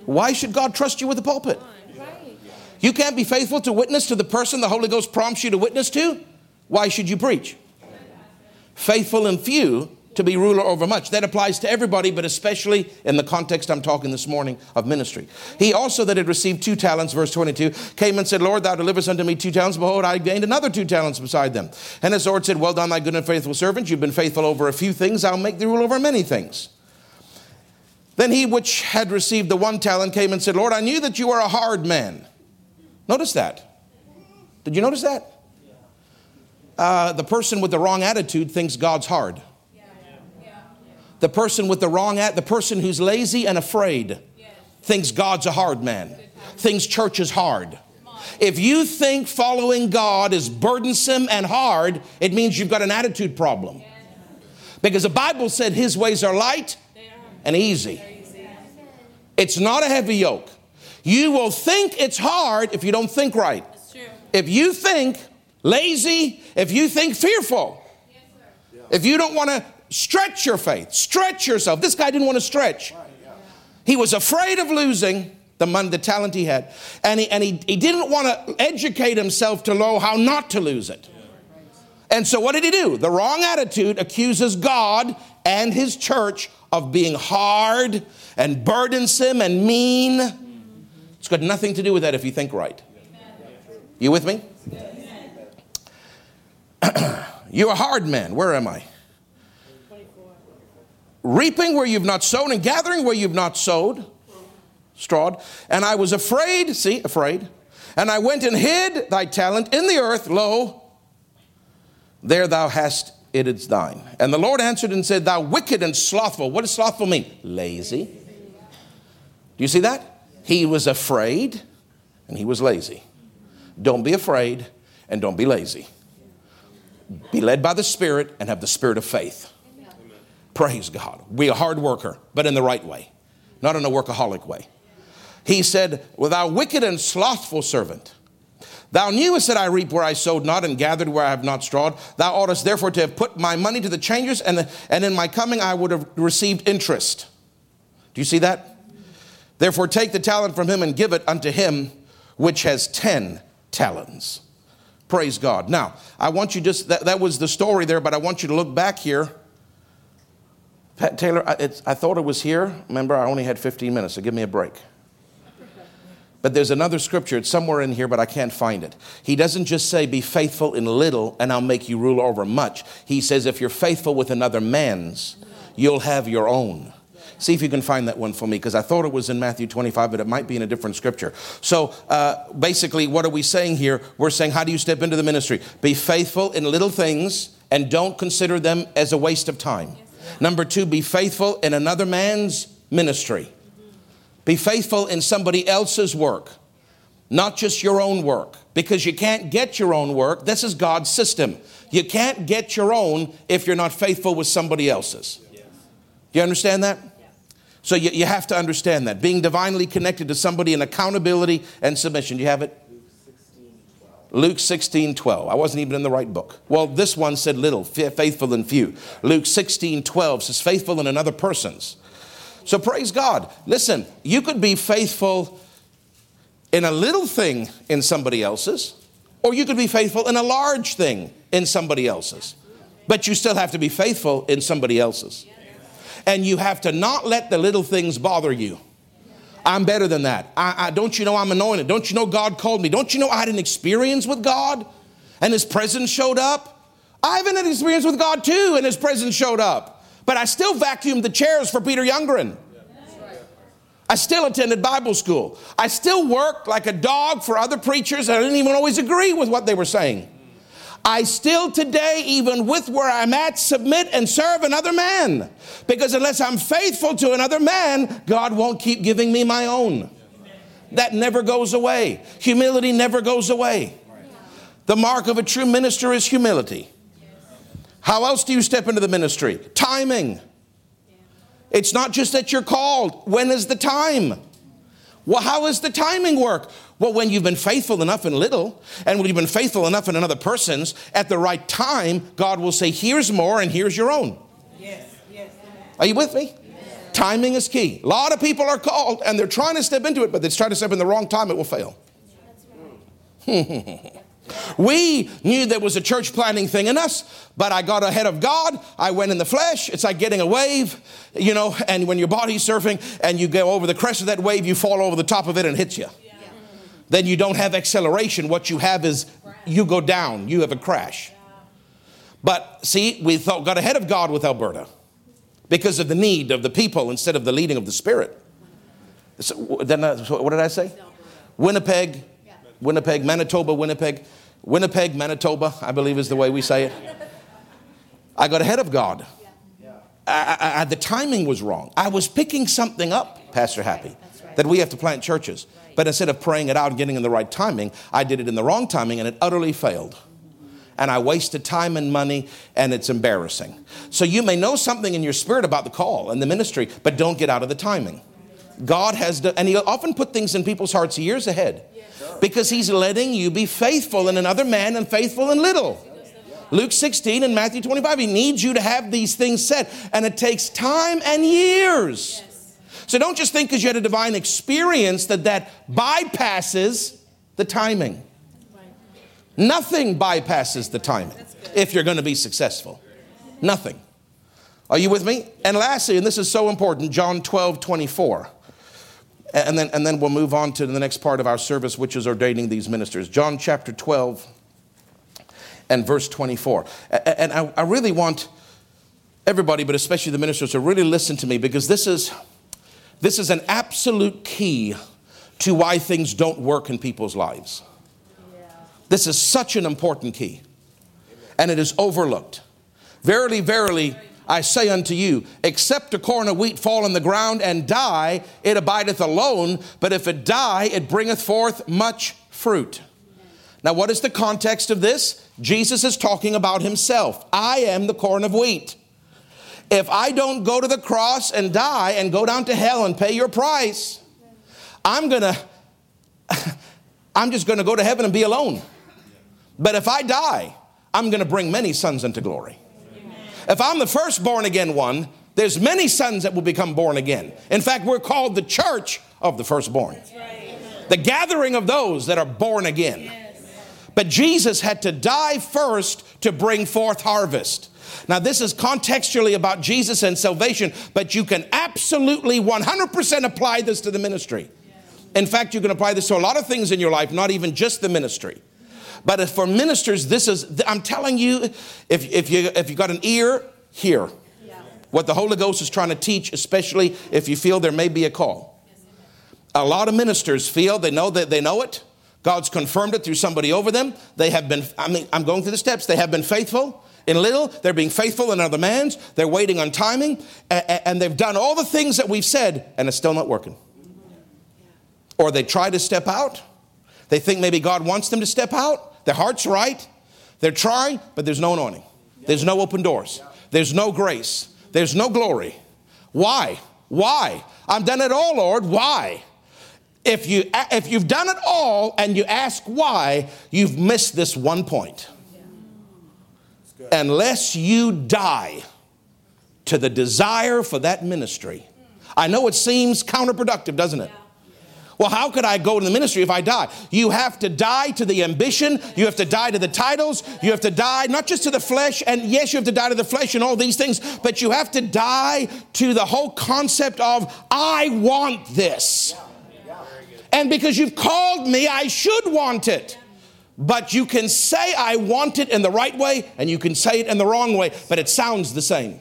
Why should God trust you with the pulpit? You can't be faithful to witness to the person the Holy Ghost prompts you to witness to. Why should you preach? Faithful in few to be ruler over much. That applies to everybody, but especially in the context I'm talking this morning of ministry. He also that had received two talents, verse 22, came and said, Lord, thou deliverest unto me two talents. Behold, I gained another two talents beside them. And his Lord said, Well done, thy good and faithful servant. You've been faithful over a few things. I'll make thee rule over many things. Then he which had received the one talent came and said, Lord, I knew that you are a hard man. Notice that. Did you notice that? Uh, the person with the wrong attitude thinks God's hard. The person with the wrong at the person who's lazy and afraid thinks God's a hard man. Thinks church is hard. If you think following God is burdensome and hard, it means you've got an attitude problem. Because the Bible said his ways are light and easy. It's not a heavy yoke. You will think it's hard if you don't think right. If you think lazy, if you think fearful, if you don't want to Stretch your faith, stretch yourself. This guy didn't want to stretch. He was afraid of losing the money, the talent he had, and he, and he, he didn't want to educate himself to know how not to lose it. And so, what did he do? The wrong attitude accuses God and his church of being hard and burdensome and mean. It's got nothing to do with that if you think right. You with me? [clears throat] You're a hard man. Where am I? Reaping where you've not sown and gathering where you've not sowed, strawed. And I was afraid, see, afraid. And I went and hid thy talent in the earth. Lo, there thou hast it is thine. And the Lord answered and said, Thou wicked and slothful. What does slothful mean? Lazy. Do you see that? He was afraid and he was lazy. Don't be afraid and don't be lazy. Be led by the Spirit and have the spirit of faith. Praise God. Be a hard worker, but in the right way, not in a workaholic way. He said, Well, thou wicked and slothful servant, thou knewest that I reap where I sowed not and gathered where I have not strawed. Thou oughtest therefore to have put my money to the changers, and, the, and in my coming I would have received interest. Do you see that? Therefore, take the talent from him and give it unto him which has 10 talents. Praise God. Now, I want you just, that, that was the story there, but I want you to look back here Pat Taylor, I, I thought it was here. Remember, I only had 15 minutes, so give me a break. But there's another scripture, it's somewhere in here, but I can't find it. He doesn't just say, Be faithful in little, and I'll make you rule over much. He says, If you're faithful with another man's, you'll have your own. See if you can find that one for me, because I thought it was in Matthew 25, but it might be in a different scripture. So uh, basically, what are we saying here? We're saying, How do you step into the ministry? Be faithful in little things, and don't consider them as a waste of time. Number two, be faithful in another man's ministry. Be faithful in somebody else's work, not just your own work, because you can't get your own work. This is God's system. You can't get your own if you're not faithful with somebody else's. Do you understand that? So you, you have to understand that. Being divinely connected to somebody in accountability and submission. Do you have it? Luke 16, 12. I wasn't even in the right book. Well, this one said little, faithful and few. Luke 16, 12 says faithful in another person's. So praise God. Listen, you could be faithful in a little thing in somebody else's, or you could be faithful in a large thing in somebody else's. But you still have to be faithful in somebody else's. And you have to not let the little things bother you. I'm better than that. I, I, don't you know I'm anointed? Don't you know God called me? Don't you know I had an experience with God and His presence showed up? I have had an experience with God too and His presence showed up. But I still vacuumed the chairs for Peter Youngren. I still attended Bible school. I still worked like a dog for other preachers and I didn't even always agree with what they were saying. I still today, even with where I'm at, submit and serve another man. Because unless I'm faithful to another man, God won't keep giving me my own. That never goes away. Humility never goes away. The mark of a true minister is humility. How else do you step into the ministry? Timing. It's not just that you're called. When is the time? Well, how does the timing work? Well, when you've been faithful enough in little, and when you've been faithful enough in another person's, at the right time, God will say, Here's more, and here's your own. Yes, yes. Are you with me? Yes. Timing is key. A lot of people are called, and they're trying to step into it, but they try to step in the wrong time, it will fail. [laughs] We knew there was a church planting thing in us, but I got ahead of God. I went in the flesh. It's like getting a wave, you know, and when your body's surfing and you go over the crest of that wave, you fall over the top of it and hits you. Yeah. Then you don't have acceleration. What you have is you go down, you have a crash. But see, we thought, got ahead of God with Alberta because of the need of the people instead of the leading of the Spirit. So, then, uh, what did I say? Winnipeg, Winnipeg, Manitoba, Winnipeg. Winnipeg, Manitoba, I believe is the way we say it. I got ahead of God. I, I, I, the timing was wrong. I was picking something up, Pastor Happy, that we have to plant churches. But instead of praying it out and getting in the right timing, I did it in the wrong timing and it utterly failed. And I wasted time and money, and it's embarrassing. So you may know something in your spirit about the call and the ministry, but don't get out of the timing. God has done, and He often put things in people's hearts years ahead because he's letting you be faithful in another man and faithful in little. Luke 16 and Matthew 25, he needs you to have these things said, and it takes time and years. So don't just think because you had a divine experience that that bypasses the timing. Nothing bypasses the timing if you're going to be successful. Nothing. Are you with me? And lastly, and this is so important, John 12, 24. And then, and then we'll move on to the next part of our service, which is ordaining these ministers. John chapter 12 and verse 24. And I, I really want everybody, but especially the ministers, to really listen to me because this is, this is an absolute key to why things don't work in people's lives. This is such an important key, and it is overlooked. Verily, verily, I say unto you, except a corn of wheat fall in the ground and die, it abideth alone, but if it die, it bringeth forth much fruit. Now, what is the context of this? Jesus is talking about himself. I am the corn of wheat. If I don't go to the cross and die and go down to hell and pay your price, I'm gonna, [laughs] I'm just gonna go to heaven and be alone. But if I die, I'm gonna bring many sons into glory. If I'm the first born again one, there's many sons that will become born again. In fact, we're called the church of the firstborn. The gathering of those that are born again. But Jesus had to die first to bring forth harvest. Now, this is contextually about Jesus and salvation, but you can absolutely 100% apply this to the ministry. In fact, you can apply this to a lot of things in your life, not even just the ministry. But for ministers, this is, I'm telling you, if, if, you, if you got an ear, hear what the Holy Ghost is trying to teach, especially if you feel there may be a call. A lot of ministers feel they know that they know it. God's confirmed it through somebody over them. They have been, I mean, I'm going through the steps. They have been faithful in little, they're being faithful in other man's, they're waiting on timing, and they've done all the things that we've said, and it's still not working. Or they try to step out. They think maybe God wants them to step out, their heart's right. They're trying, but there's no anointing. There's no open doors. There's no grace. There's no glory. Why? Why? I've done it all, Lord. Why? If, you, if you've done it all and you ask why, you've missed this one point. Unless you die to the desire for that ministry. I know it seems counterproductive, doesn't it? Well, how could I go to the ministry if I die? You have to die to the ambition. You have to die to the titles. You have to die not just to the flesh. And yes, you have to die to the flesh and all these things, but you have to die to the whole concept of, I want this. And because you've called me, I should want it. But you can say, I want it in the right way, and you can say it in the wrong way, but it sounds the same.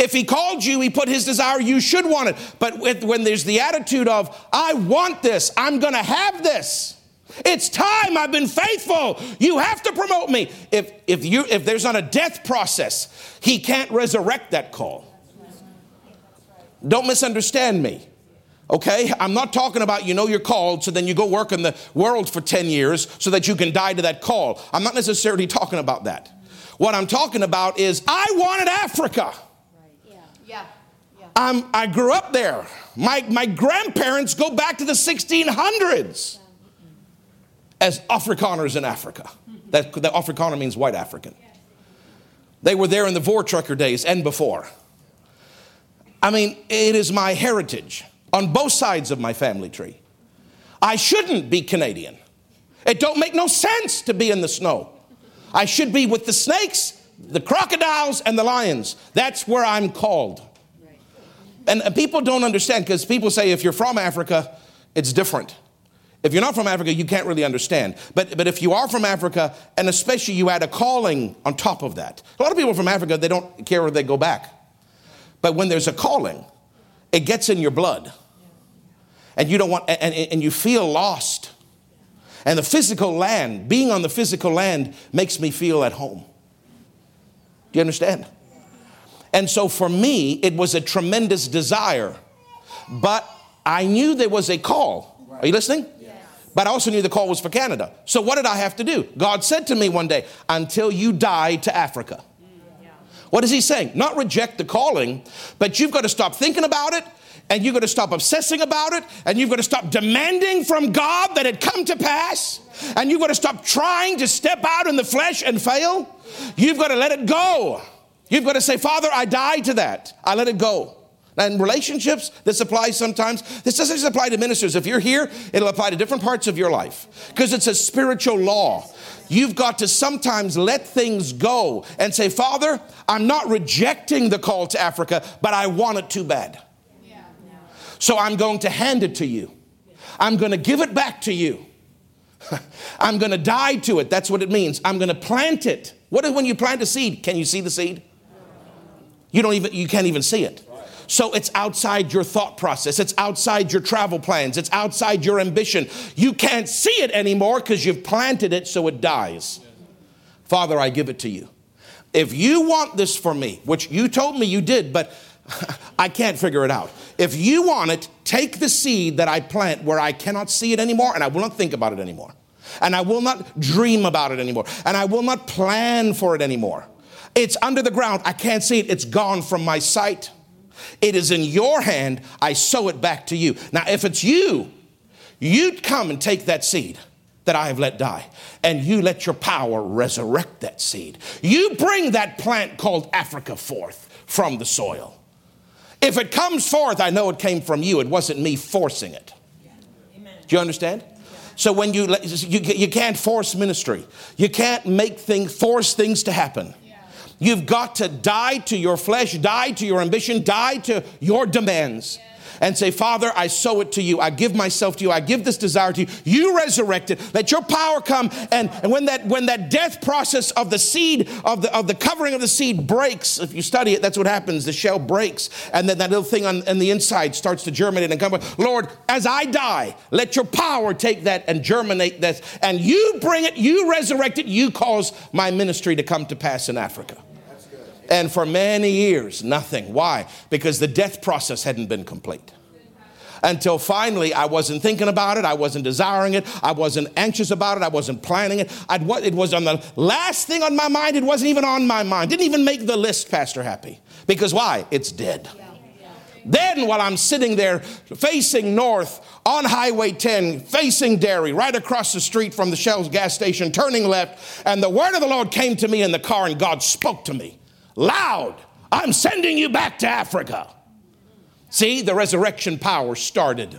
If he called you, he put his desire, you should want it. But when there's the attitude of, I want this, I'm going to have this. It's time. I've been faithful. You have to promote me. If, if, you, if there's not a death process, he can't resurrect that call. Don't misunderstand me. Okay? I'm not talking about you know you're called, so then you go work in the world for 10 years so that you can die to that call. I'm not necessarily talking about that. What I'm talking about is I wanted Africa. I'm, I grew up there. My, my grandparents go back to the 1600s as Afrikaners in Africa. That, that Afrikaner means white African. They were there in the Voortrekker days and before. I mean, it is my heritage on both sides of my family tree. I shouldn't be Canadian. It don't make no sense to be in the snow. I should be with the snakes, the crocodiles, and the lions. That's where I'm called. And uh, people don't understand because people say if you're from Africa, it's different. If you're not from Africa, you can't really understand. But, but if you are from Africa, and especially you add a calling on top of that, a lot of people from Africa, they don't care where they go back. But when there's a calling, it gets in your blood. And you don't want, and, and you feel lost. And the physical land, being on the physical land, makes me feel at home. Do you understand? And so for me, it was a tremendous desire. But I knew there was a call. Are you listening? But I also knew the call was for Canada. So what did I have to do? God said to me one day, until you die to Africa. What is he saying? Not reject the calling, but you've got to stop thinking about it and you've got to stop obsessing about it and you've got to stop demanding from God that it come to pass and you've got to stop trying to step out in the flesh and fail. You've got to let it go. You've got to say, Father, I die to that. I let it go. And relationships, this applies sometimes. This doesn't just apply to ministers. If you're here, it'll apply to different parts of your life because it's a spiritual law. You've got to sometimes let things go and say, Father, I'm not rejecting the call to Africa, but I want it too bad. So I'm going to hand it to you. I'm going to give it back to you. [laughs] I'm going to die to it. That's what it means. I'm going to plant it. What is when you plant a seed? Can you see the seed? You don't even you can't even see it. So it's outside your thought process. It's outside your travel plans. It's outside your ambition. You can't see it anymore because you've planted it so it dies. Father, I give it to you. If you want this for me, which you told me you did, but [laughs] I can't figure it out. If you want it, take the seed that I plant where I cannot see it anymore and I will not think about it anymore. And I will not dream about it anymore. And I will not plan for it anymore. It's under the ground. I can't see it. It's gone from my sight. It is in your hand. I sow it back to you. Now, if it's you, you'd come and take that seed that I have let die, and you let your power resurrect that seed. You bring that plant called Africa forth from the soil. If it comes forth, I know it came from you. It wasn't me forcing it. Do you understand? So when you, you you can't force ministry, you can't make things force things to happen. You've got to die to your flesh, die to your ambition, die to your demands. And say, Father, I sow it to you. I give myself to you. I give this desire to you. You resurrect it. Let your power come. And, and when that when that death process of the seed, of the of the covering of the seed breaks, if you study it, that's what happens. The shell breaks, and then that little thing on, on the inside starts to germinate and come. Lord, as I die, let your power take that and germinate this. And you bring it, you resurrect it, you cause my ministry to come to pass in Africa. And for many years, nothing. Why? Because the death process hadn't been complete. Until finally, I wasn't thinking about it. I wasn't desiring it. I wasn't anxious about it. I wasn't planning it. I'd, it was on the last thing on my mind. It wasn't even on my mind. Didn't even make the list, Pastor Happy. Because why? It's dead. Then, while I'm sitting there facing north on Highway 10, facing Derry, right across the street from the Shell's gas station, turning left, and the word of the Lord came to me in the car, and God spoke to me loud, I'm sending you back to Africa. See, the resurrection power started.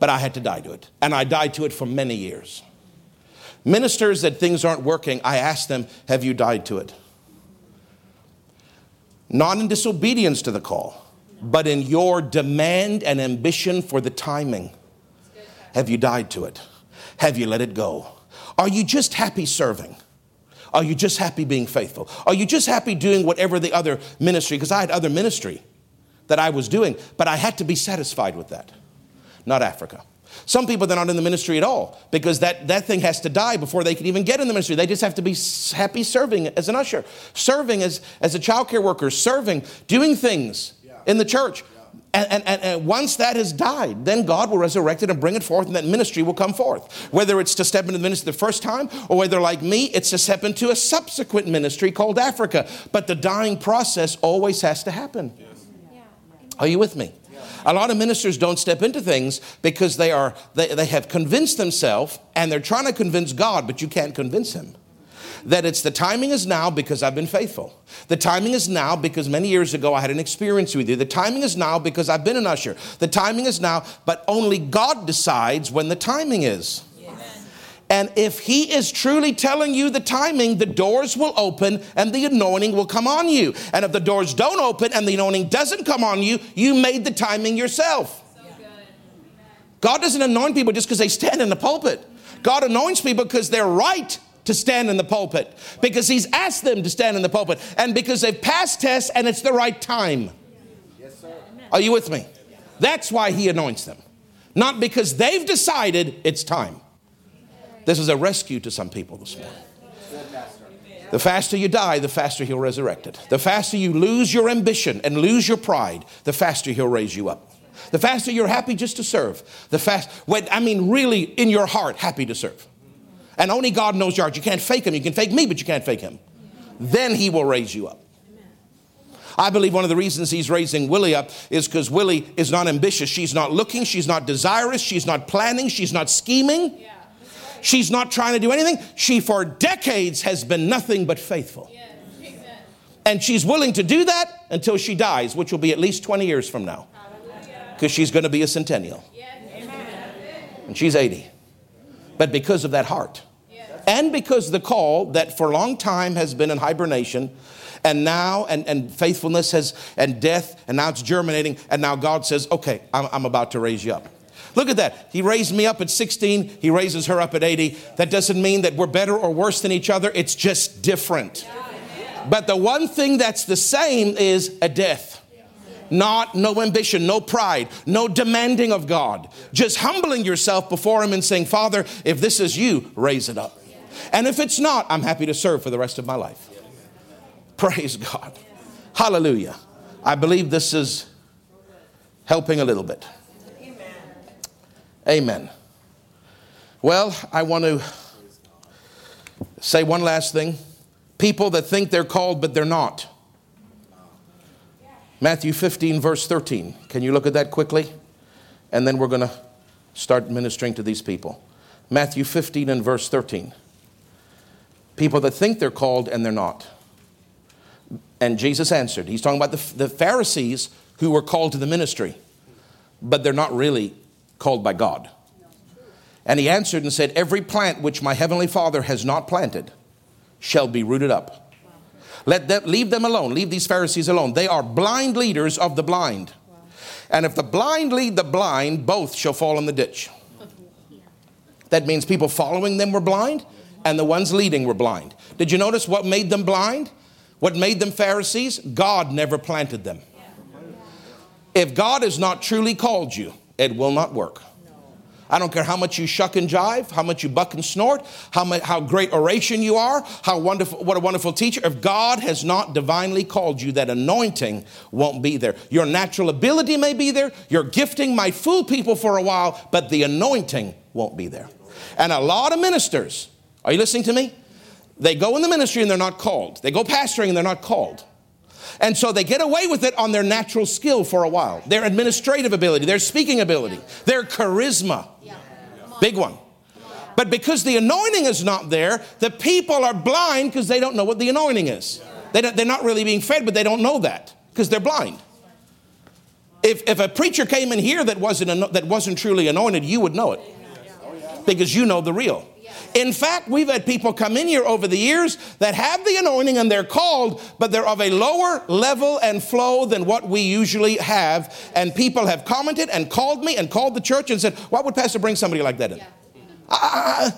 But I had to die to it. And I died to it for many years. Ministers that things aren't working, I ask them, Have you died to it? Not in disobedience to the call, but in your demand and ambition for the timing. Have you died to it? Have you let it go? Are you just happy serving? Are you just happy being faithful? Are you just happy doing whatever the other ministry? Because I had other ministry that I was doing, but I had to be satisfied with that, not Africa. Some people, they're not in the ministry at all because that, that thing has to die before they can even get in the ministry. They just have to be happy serving as an usher, serving as, as a child care worker, serving, doing things in the church. And, and, and, once that has died, then God will resurrect it and bring it forth, and that ministry will come forth. Whether it's to step into the ministry the first time, or whether, like me, it's to step into a subsequent ministry called Africa. But the dying process always has to happen. Yes. Are you with me? A lot of ministers don't step into things because they are they, they have convinced themselves and they're trying to convince God, but you can't convince him that it's the timing is now because I've been faithful. The timing is now because many years ago I had an experience with you. The timing is now because I've been an usher. The timing is now, but only God decides when the timing is. And if he is truly telling you the timing, the doors will open and the anointing will come on you. And if the doors don't open and the anointing doesn't come on you, you made the timing yourself. God doesn't anoint people just because they stand in the pulpit. God anoints people because they're right to stand in the pulpit, because He's asked them to stand in the pulpit, and because they've passed tests and it's the right time. Yes, sir. Are you with me? That's why He anoints them, not because they've decided it's time. This is a rescue to some people this morning. The faster you die, the faster he'll resurrect it. The faster you lose your ambition and lose your pride, the faster he'll raise you up. The faster you're happy just to serve. The fast, when, I mean, really in your heart, happy to serve. And only God knows your heart. You can't fake him. You can fake me, but you can't fake him. Then he will raise you up. I believe one of the reasons he's raising Willie up is because Willie is not ambitious. She's not looking, she's not desirous, she's not planning, she's not scheming. Yeah. She's not trying to do anything. She, for decades, has been nothing but faithful. And she's willing to do that until she dies, which will be at least 20 years from now. Because she's going to be a centennial. And she's 80. But because of that heart, and because the call that for a long time has been in hibernation, and now and, and faithfulness has and death and now it's germinating and now god says okay I'm, I'm about to raise you up Look at that. He raised me up at 16, he raises her up at 80. That doesn't mean that we're better or worse than each other, it's just different. But the one thing that's the same is a death. Not no ambition, no pride, no demanding of God. Just humbling yourself before Him and saying, Father, if this is you, raise it up. And if it's not, I'm happy to serve for the rest of my life. [laughs] Praise God. Hallelujah. I believe this is helping a little bit. Amen. Well, I want to say one last thing. People that think they're called, but they're not. Matthew 15, verse 13. Can you look at that quickly? And then we're going to start ministering to these people. Matthew 15 and verse 13. People that think they're called and they're not. And Jesus answered. He's talking about the, the Pharisees who were called to the ministry, but they're not really called by God. And he answered and said, Every plant which my heavenly Father has not planted shall be rooted up. Let them leave them alone. Leave these Pharisees alone. They are blind leaders of the blind. And if the blind lead the blind, both shall fall in the ditch. That means people following them were blind and the ones leading were blind. Did you notice what made them blind? What made them Pharisees? God never planted them. If God has not truly called you, it will not work. I don't care how much you shuck and jive, how much you buck and snort, how, much, how great oration you are, how wonderful, what a wonderful teacher. If God has not divinely called you, that anointing won't be there. Your natural ability may be there, your gifting might fool people for a while, but the anointing won't be there. And a lot of ministers, are you listening to me? They go in the ministry and they're not called. They go pastoring and they're not called. And so they get away with it on their natural skill for a while, their administrative ability, their speaking ability, their charisma. Big one. But because the anointing is not there, the people are blind because they don't know what the anointing is. They they're not really being fed, but they don't know that because they're blind. If, if a preacher came in here that wasn't, that wasn't truly anointed, you would know it because you know the real. In fact, we've had people come in here over the years that have the anointing and they're called, but they're of a lower level and flow than what we usually have. And people have commented and called me and called the church and said, Why would Pastor bring somebody like that in? Yeah.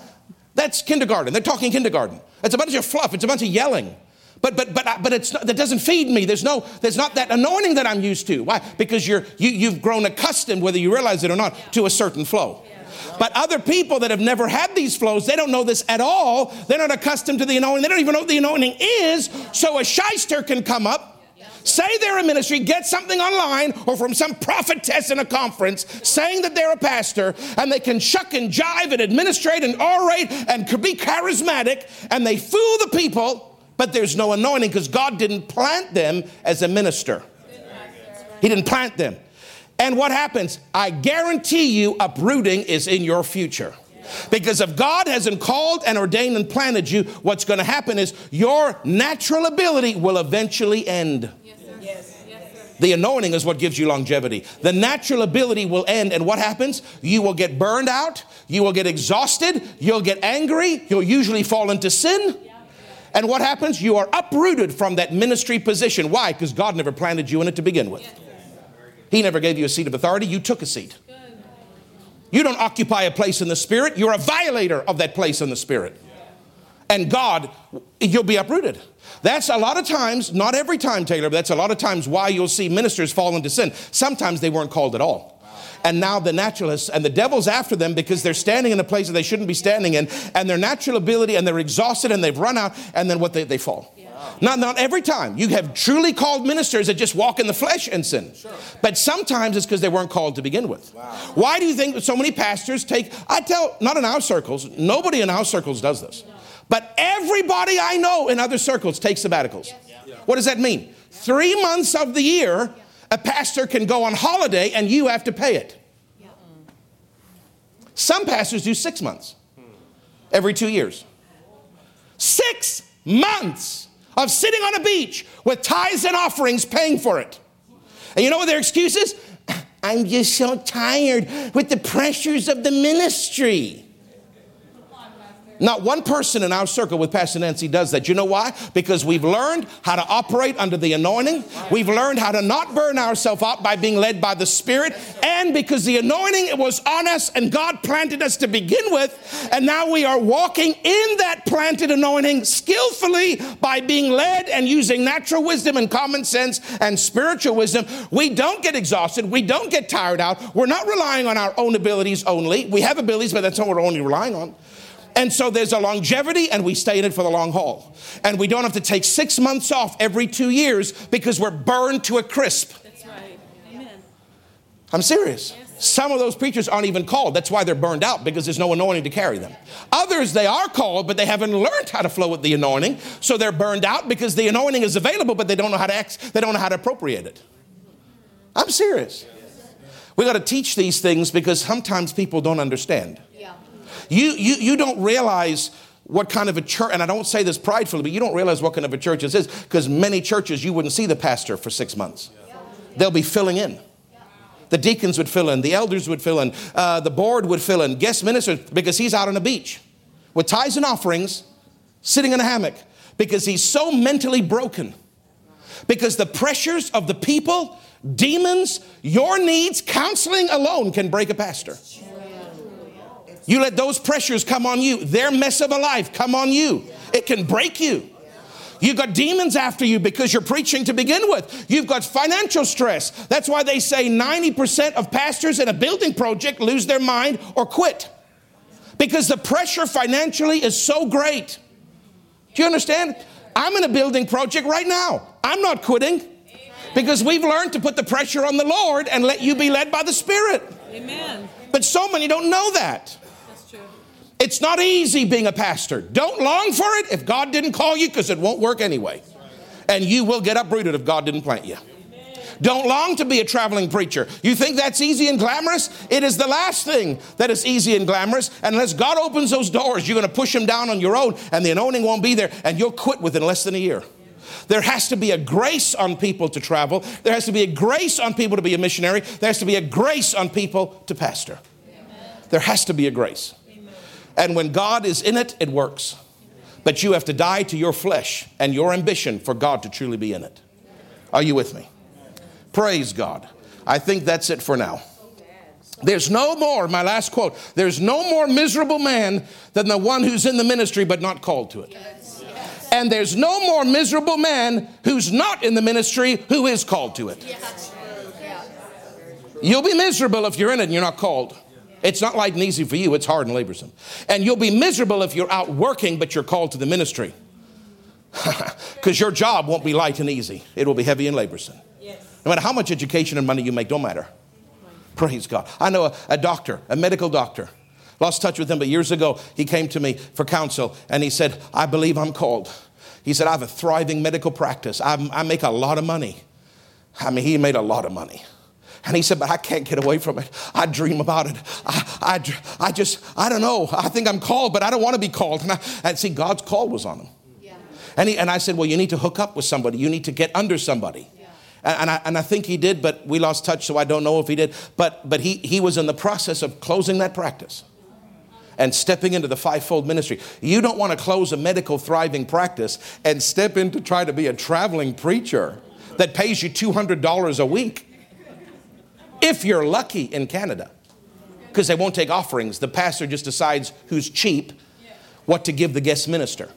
that's kindergarten. They're talking kindergarten. It's a bunch of fluff, it's a bunch of yelling. But but but but it's not, that doesn't feed me. There's no there's not that anointing that I'm used to. Why? Because you're you, you've grown accustomed, whether you realize it or not, to a certain flow. But other people that have never had these flows, they don't know this at all. They're not accustomed to the anointing. They don't even know what the anointing is. So a shyster can come up say they're a ministry, get something online or from some prophetess in a conference saying that they're a pastor, and they can shuck and jive and administrate and orate and be charismatic, and they fool the people, but there's no anointing because God didn't plant them as a minister. He didn't plant them. And what happens? I guarantee you, uprooting is in your future. Because if God hasn't called and ordained and planted you, what's going to happen is your natural ability will eventually end. Yes, sir. The anointing is what gives you longevity. The natural ability will end, and what happens? You will get burned out, you will get exhausted, you'll get angry, you'll usually fall into sin. And what happens? You are uprooted from that ministry position. Why? Because God never planted you in it to begin with. He never gave you a seat of authority, you took a seat. You don't occupy a place in the Spirit, you're a violator of that place in the Spirit. And God, you'll be uprooted. That's a lot of times, not every time, Taylor, but that's a lot of times why you'll see ministers fall into sin. Sometimes they weren't called at all and now the naturalists and the devil's after them because they're standing in a place that they shouldn't be standing in and their natural ability and they're exhausted and they've run out and then what they, they fall not, not every time. You have truly called ministers that just walk in the flesh and sin. Sure. But sometimes it's because they weren't called to begin with. Wow. Why do you think so many pastors take, I tell, not in our circles, nobody in our circles does this. But everybody I know in other circles takes sabbaticals. Yes. Yeah. What does that mean? Three months of the year, a pastor can go on holiday and you have to pay it. Some pastors do six months every two years. Six months of sitting on a beach with tithes and offerings paying for it. And you know what their excuse is? [clears throat] I'm just so tired with the pressures of the ministry. Not one person in our circle with Pastor Nancy does that. You know why? Because we've learned how to operate under the anointing. We've learned how to not burn ourselves out by being led by the Spirit. And because the anointing was on us and God planted us to begin with. And now we are walking in that planted anointing skillfully by being led and using natural wisdom and common sense and spiritual wisdom. We don't get exhausted. We don't get tired out. We're not relying on our own abilities only. We have abilities, but that's not what we're only relying on. And so there's a longevity, and we stay in it for the long haul. And we don't have to take six months off every two years because we're burned to a crisp. That's right. Amen. I'm serious. Some of those preachers aren't even called. That's why they're burned out because there's no anointing to carry them. Others, they are called, but they haven't learned how to flow with the anointing. So they're burned out because the anointing is available, but they don't know how to ex- they don't know how to appropriate it. I'm serious. We got to teach these things because sometimes people don't understand. You, you, you don't realize what kind of a church, and I don't say this pridefully, but you don't realize what kind of a church this is because many churches you wouldn't see the pastor for six months. They'll be filling in. The deacons would fill in, the elders would fill in, uh, the board would fill in, guest ministers, because he's out on the beach with tithes and offerings, sitting in a hammock, because he's so mentally broken. Because the pressures of the people, demons, your needs, counseling alone can break a pastor. You let those pressures come on you, their mess of a life come on you. It can break you. You've got demons after you because you're preaching to begin with. You've got financial stress. That's why they say 90% of pastors in a building project lose their mind or quit because the pressure financially is so great. Do you understand? I'm in a building project right now. I'm not quitting because we've learned to put the pressure on the Lord and let you be led by the Spirit. Amen. But so many don't know that. It's not easy being a pastor. Don't long for it if God didn't call you because it won't work anyway. And you will get uprooted if God didn't plant you. Don't long to be a traveling preacher. You think that's easy and glamorous? It is the last thing that is easy and glamorous. Unless God opens those doors, you're going to push them down on your own and the anointing won't be there and you'll quit within less than a year. There has to be a grace on people to travel. There has to be a grace on people to be a missionary. There has to be a grace on people to pastor. There has to be a grace. And when God is in it, it works. But you have to die to your flesh and your ambition for God to truly be in it. Are you with me? Praise God. I think that's it for now. There's no more, my last quote, there's no more miserable man than the one who's in the ministry but not called to it. And there's no more miserable man who's not in the ministry who is called to it. You'll be miserable if you're in it and you're not called. It's not light and easy for you, it's hard and laborsome. And you'll be miserable if you're out working, but you're called to the ministry. [laughs] Because your job won't be light and easy, it will be heavy and laborsome. Yes. No matter how much education and money you make, don't matter. Praise God. I know a, a doctor, a medical doctor. Lost touch with him, but years ago he came to me for counsel and he said, I believe I'm called. He said, I have a thriving medical practice. I'm, I make a lot of money. I mean, he made a lot of money. And he said, But I can't get away from it. I dream about it. I, I, I just, I don't know. I think I'm called, but I don't want to be called. And, I, and see, God's call was on him. Yeah. And, he, and I said, Well, you need to hook up with somebody, you need to get under somebody. Yeah. And, I, and I think he did, but we lost touch, so I don't know if he did. But, but he, he was in the process of closing that practice and stepping into the fivefold ministry. You don't want to close a medical thriving practice and step in to try to be a traveling preacher that pays you $200 a week. If you're lucky in Canada, because they won't take offerings, the pastor just decides who's cheap, what to give the guest minister.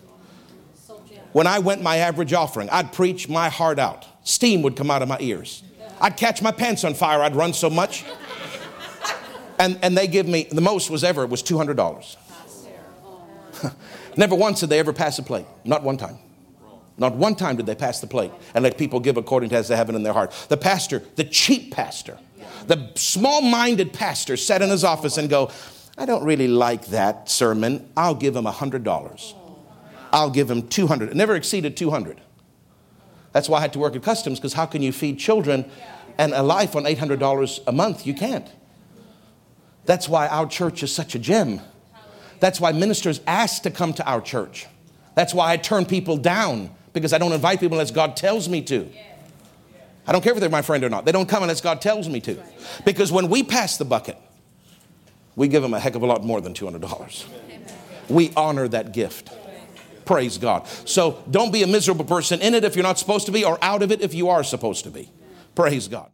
When I went my average offering, I'd preach my heart out. Steam would come out of my ears. I'd catch my pants on fire. I'd run so much. And, and they give me, the most was ever was $200. [laughs] Never once did they ever pass a plate. Not one time. Not one time did they pass the plate and let people give according to as they have it in their heart. The pastor, the cheap pastor, the small minded pastor sat in his office and go, I don't really like that sermon. I'll give him $100. I'll give him 200. It never exceeded 200. That's why I had to work at customs because how can you feed children and a life on $800 a month? You can't. That's why our church is such a gem. That's why ministers ask to come to our church. That's why I turn people down because I don't invite people unless God tells me to. I don't care if they're my friend or not. They don't come unless God tells me to. Because when we pass the bucket, we give them a heck of a lot more than $200. We honor that gift. Praise God. So don't be a miserable person in it if you're not supposed to be, or out of it if you are supposed to be. Praise God.